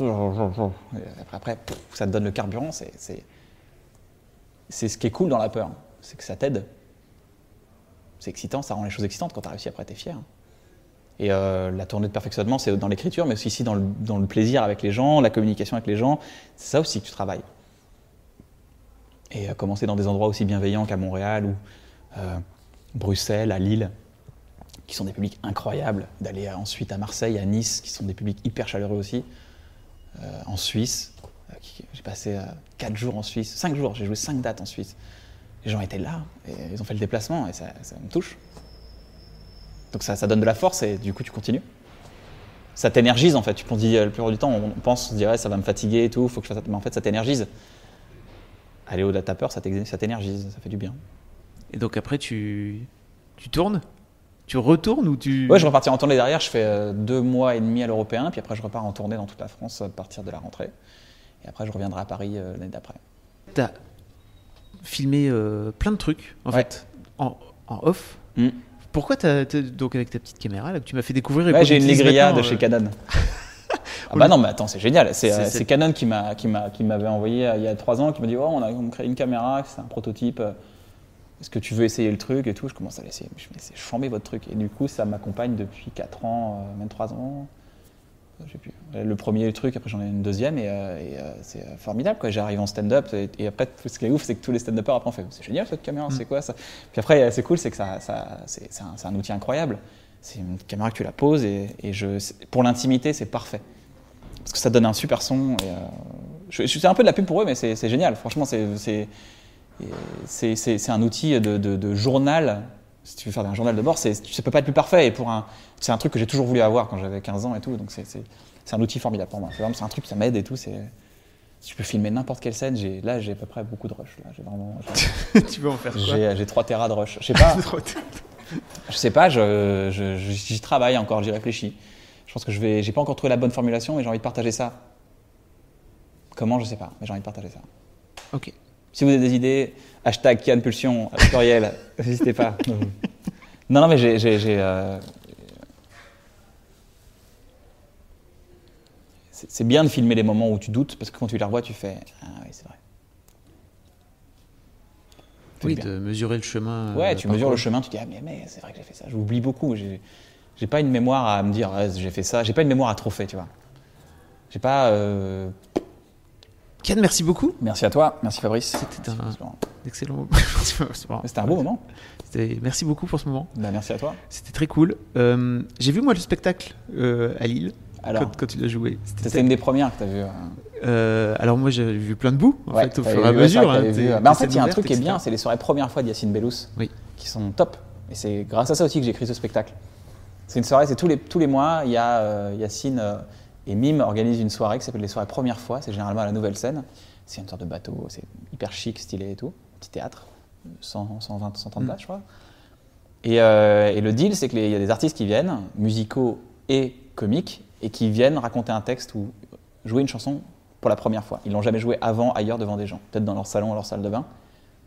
après, après ça te donne le carburant. C'est ce qui est cool dans la peur. C'est que ça t'aide. C'est excitant, ça rend les choses excitantes. Quand tu as réussi, après, tu es fier. Et euh, la tournée de perfectionnement, c'est dans l'écriture, mais aussi dans le, plaisir avec les gens, la communication avec les gens. C'est ça aussi que tu travailles. Et euh, commencer dans des endroits aussi bienveillants qu'à Montréal ou euh, Bruxelles, à Lille, qui sont des publics incroyables, d'aller ensuite à Marseille, à Nice, qui sont des publics hyper chaleureux aussi, en Suisse. J'ai passé 4 jours en Suisse, 5 jours, j'ai joué 5 dates en Suisse. Les gens étaient là, ils ont fait le déplacement, et ça me touche. Donc ça, ça donne de la force, et du coup tu continues. Ça t'énergise en fait. Tu dis, euh, le plus du temps, on pense, on se dirait, ça va me fatiguer et tout, faut que je fasse ça. Mais en fait, ça t'énergise. Aller au data peur, ça t'énergise, ça fait du bien. Et donc après, tu, tu tournes? Tu retournes ou tu. Ouais, je repartis en tournée derrière. Je fais euh, deux mois et demi à l'européen, puis après je repars en tournée dans toute la France à partir de la rentrée. Et après, je reviendrai à Paris euh, l'année d'après. T'as filmé euh, plein de trucs, en Ouais. fait, en, en off. Mm. Pourquoi t'as, donc avec ta petite caméra là que tu m'as fait découvrir Ouais, j'ai une Legria de maintenant, chez euh, Canon. ah bah non, mais attends, c'est génial. C'est euh, c'est- Canon qui m'a qui m'a qui m'avait envoyé euh, il y a trois ans, qui m'a dit oh, on a on crée une caméra, c'est un prototype. euh, Est-ce que tu veux essayer le truc et tout Je commence à l'essayer. Je me dis, c'est chambé votre truc. Et du coup, ça m'accompagne depuis 4 ans, euh, même 3 ans. Je sais plus. Le premier truc, après j'en ai une deuxième et, euh, et, euh, c'est euh, formidable. quoi. J'arrive en stand-up et, et après, ce qui est ouf, c'est que tous les stand-uppers après on fait c'est génial cette caméra, c'est quoi ça? Puis après, c'est cool, c'est que ça, ça- c'est c'est un, c'est un outil incroyable. C'est une caméra que tu la poses et, et je, pour l'intimité, c'est parfait. Parce que ça donne un super son. Et, euh, je, je- c'est un peu de la pub pour eux, mais c'est c'est génial. Franchement, c'est- c'est un outil de, de- de journal. Si tu veux faire un journal de bord, c'est- ça peut pas être plus parfait. Et pour un, c'est un truc que j'ai toujours voulu avoir quand j'avais 15 ans et tout. Donc c'est c'est- c'est un outil formidable pour moi. C'est vraiment c'est un truc ça m'aide et tout. C'est si je peux filmer n'importe quelle scène, j'ai là j'ai à peu près beaucoup de rush. Là, j'ai vraiment. j'ai- tu veux en faire quoi? J'ai j'ai 3 terras de rush. Je sais pas. je sais pas. Je, je- je- j'y travaille encore. J'y réfléchis. Je pense que je vais. J'ai pas encore trouvé la bonne formulation, mais j'ai envie de partager ça. Comment je sais pas, mais j'ai envie de partager ça. Ok. Si vous avez des idées, hashtag Kian Pulsion, pluriel, n'hésitez pas. Non, non, mais j'ai. euh, C'est bien de filmer les moments où tu doutes, parce que quand tu les revois, tu fais Ah oui, c'est vrai. Oui, bien. de mesurer le chemin. Ouais, euh, tu mesures le chemin, tu dis Ah, mais, mais c'est vrai que j'ai fait ça. J'oublie beaucoup. J'ai j'ai pas une mémoire à me dire Ah, J'ai fait ça. J'ai pas une mémoire à trophée, tu vois. J'ai pas. euh, Kian, merci beaucoup. Merci à toi. Merci Fabrice. C'était un excellent moment. C'était un beau moment. Merci beaucoup pour ce moment. Bah, merci à toi. C'était très cool. Euh, J'ai vu moi le spectacle euh, à Lille Alors, quand, quand tu l'as joué. c'était une des premières que tu as vu. euh. Euh, alors moi j'ai vu plein de bouts en Ouais, fait au fur et à mesure. hein. Bah, en fait, il y a un truc qui est bien, c'est les soirées première fois de Yacine Bellous, Oui. qui sont top. Et c'est grâce à ça aussi que j'ai écrit ce spectacle. C'est une soirée, c'est tous les, tous les mois, il y a euh, Yacine euh, et Mime organisent une soirée qui s'appelle les soirées première fois. C'est généralement à la nouvelle scène. C'est une sorte de bateau, c'est hyper chic, stylé et tout. Petit théâtre, 100, 120, 130 Mm. places, je crois. Et, euh, et le deal, c'est qu'il y a des artistes qui viennent, musicaux et comiques, et qui viennent raconter un texte ou jouer une chanson pour la première fois. Ils l'ont jamais joué avant, ailleurs, devant des gens. Peut-être dans leur salon, leur salle de bain.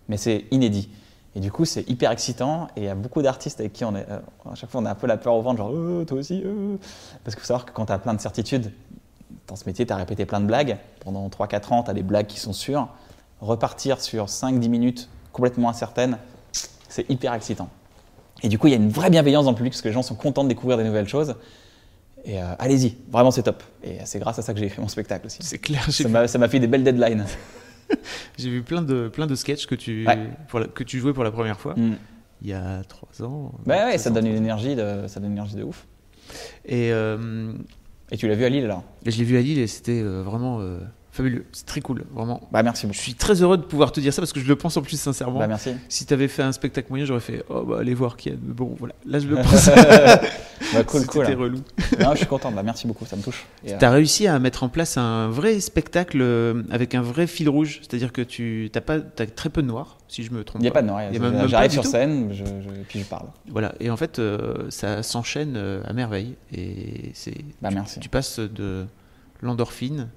Mais c'est inédit. Et du coup, c'est hyper excitant. Et il y a beaucoup d'artistes avec qui on est. euh, à chaque fois, on a un peu la peur au ventre, genre, Euh, toi aussi. euh. Parce qu'il faut savoir que quand tu as plein de certitudes, dans ce métier, tu as répété plein de blagues. Pendant 3-4 ans, tu as des blagues qui sont sûres. Repartir sur 5-10 minutes complètement incertaines, c'est hyper excitant. Et du coup, il y a une vraie bienveillance dans le public parce que les gens sont contents de découvrir des nouvelles choses. Et euh, allez-y, vraiment c'est top. Et c'est grâce à ça que j'ai écrit mon spectacle aussi. C'est clair. Ça m'a fait des belles deadlines. j'ai vu plein de plein de sketchs que tu Ouais. pour la- que tu jouais pour la première fois Mm. il y a trois ans. Bah ouais, ça trois donne ans. une énergie de, ça donne une énergie de ouf. Et euh, Et tu l'as vu à Lille alors? Je l'ai vu à Lille et c'était euh, vraiment euh, fabuleux. C'est très cool, vraiment. Bah merci Je beaucoup. suis très heureux de pouvoir te dire ça parce que je le pense en plus sincèrement. Bah merci. Si tu avais fait un spectacle moyen, j'aurais fait oh bah allez voir Kian. Mais bon voilà, là je le pense. Bah cool, cool. C'était relou. Non, je suis content. Bah merci beaucoup, ça me touche. Euh, Tu as réussi à mettre en place un vrai spectacle euh, avec un vrai fil rouge, c'est-à-dire que tu as, pas, as très peu de noir, si je me trompe il n'y a pas. de noir. J'arrive sur tout. scène, je, je- puis je parle. Voilà, et en fait, euh, ça s'enchaîne euh, à merveille. Et c'est, Bah tu, merci. tu passes de l'endorphine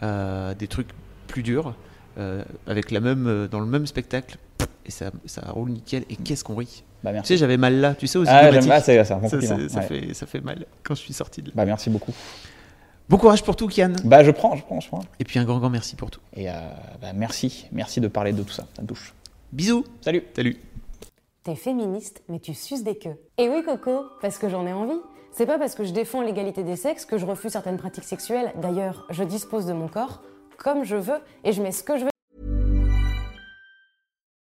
à des trucs plus durs, euh, avec la même, euh, dans le même spectacle, et ça, ça roule nickel. Et qu'est-ce qu'on rit Bah Tu sais, j'avais mal là, tu sais, aux Ah, bon ça, ça Ouais. fait, ça fait mal quand je suis sorti de là. Bah merci beaucoup. Bon courage pour tout, Kian. Bah je prends, je prends, je prends. Et puis un grand, grand merci pour tout. Et euh, bah merci, merci de parler de tout ça, ça me touche. Bisous. Salut. Salut. T'es féministe, mais tu suces des queues. Et oui, Coco, parce que j'en ai envie. C'est pas parce que je défends l'égalité des sexes que je refuse certaines pratiques sexuelles. D'ailleurs, je dispose de mon corps comme je veux et je mets ce que je veux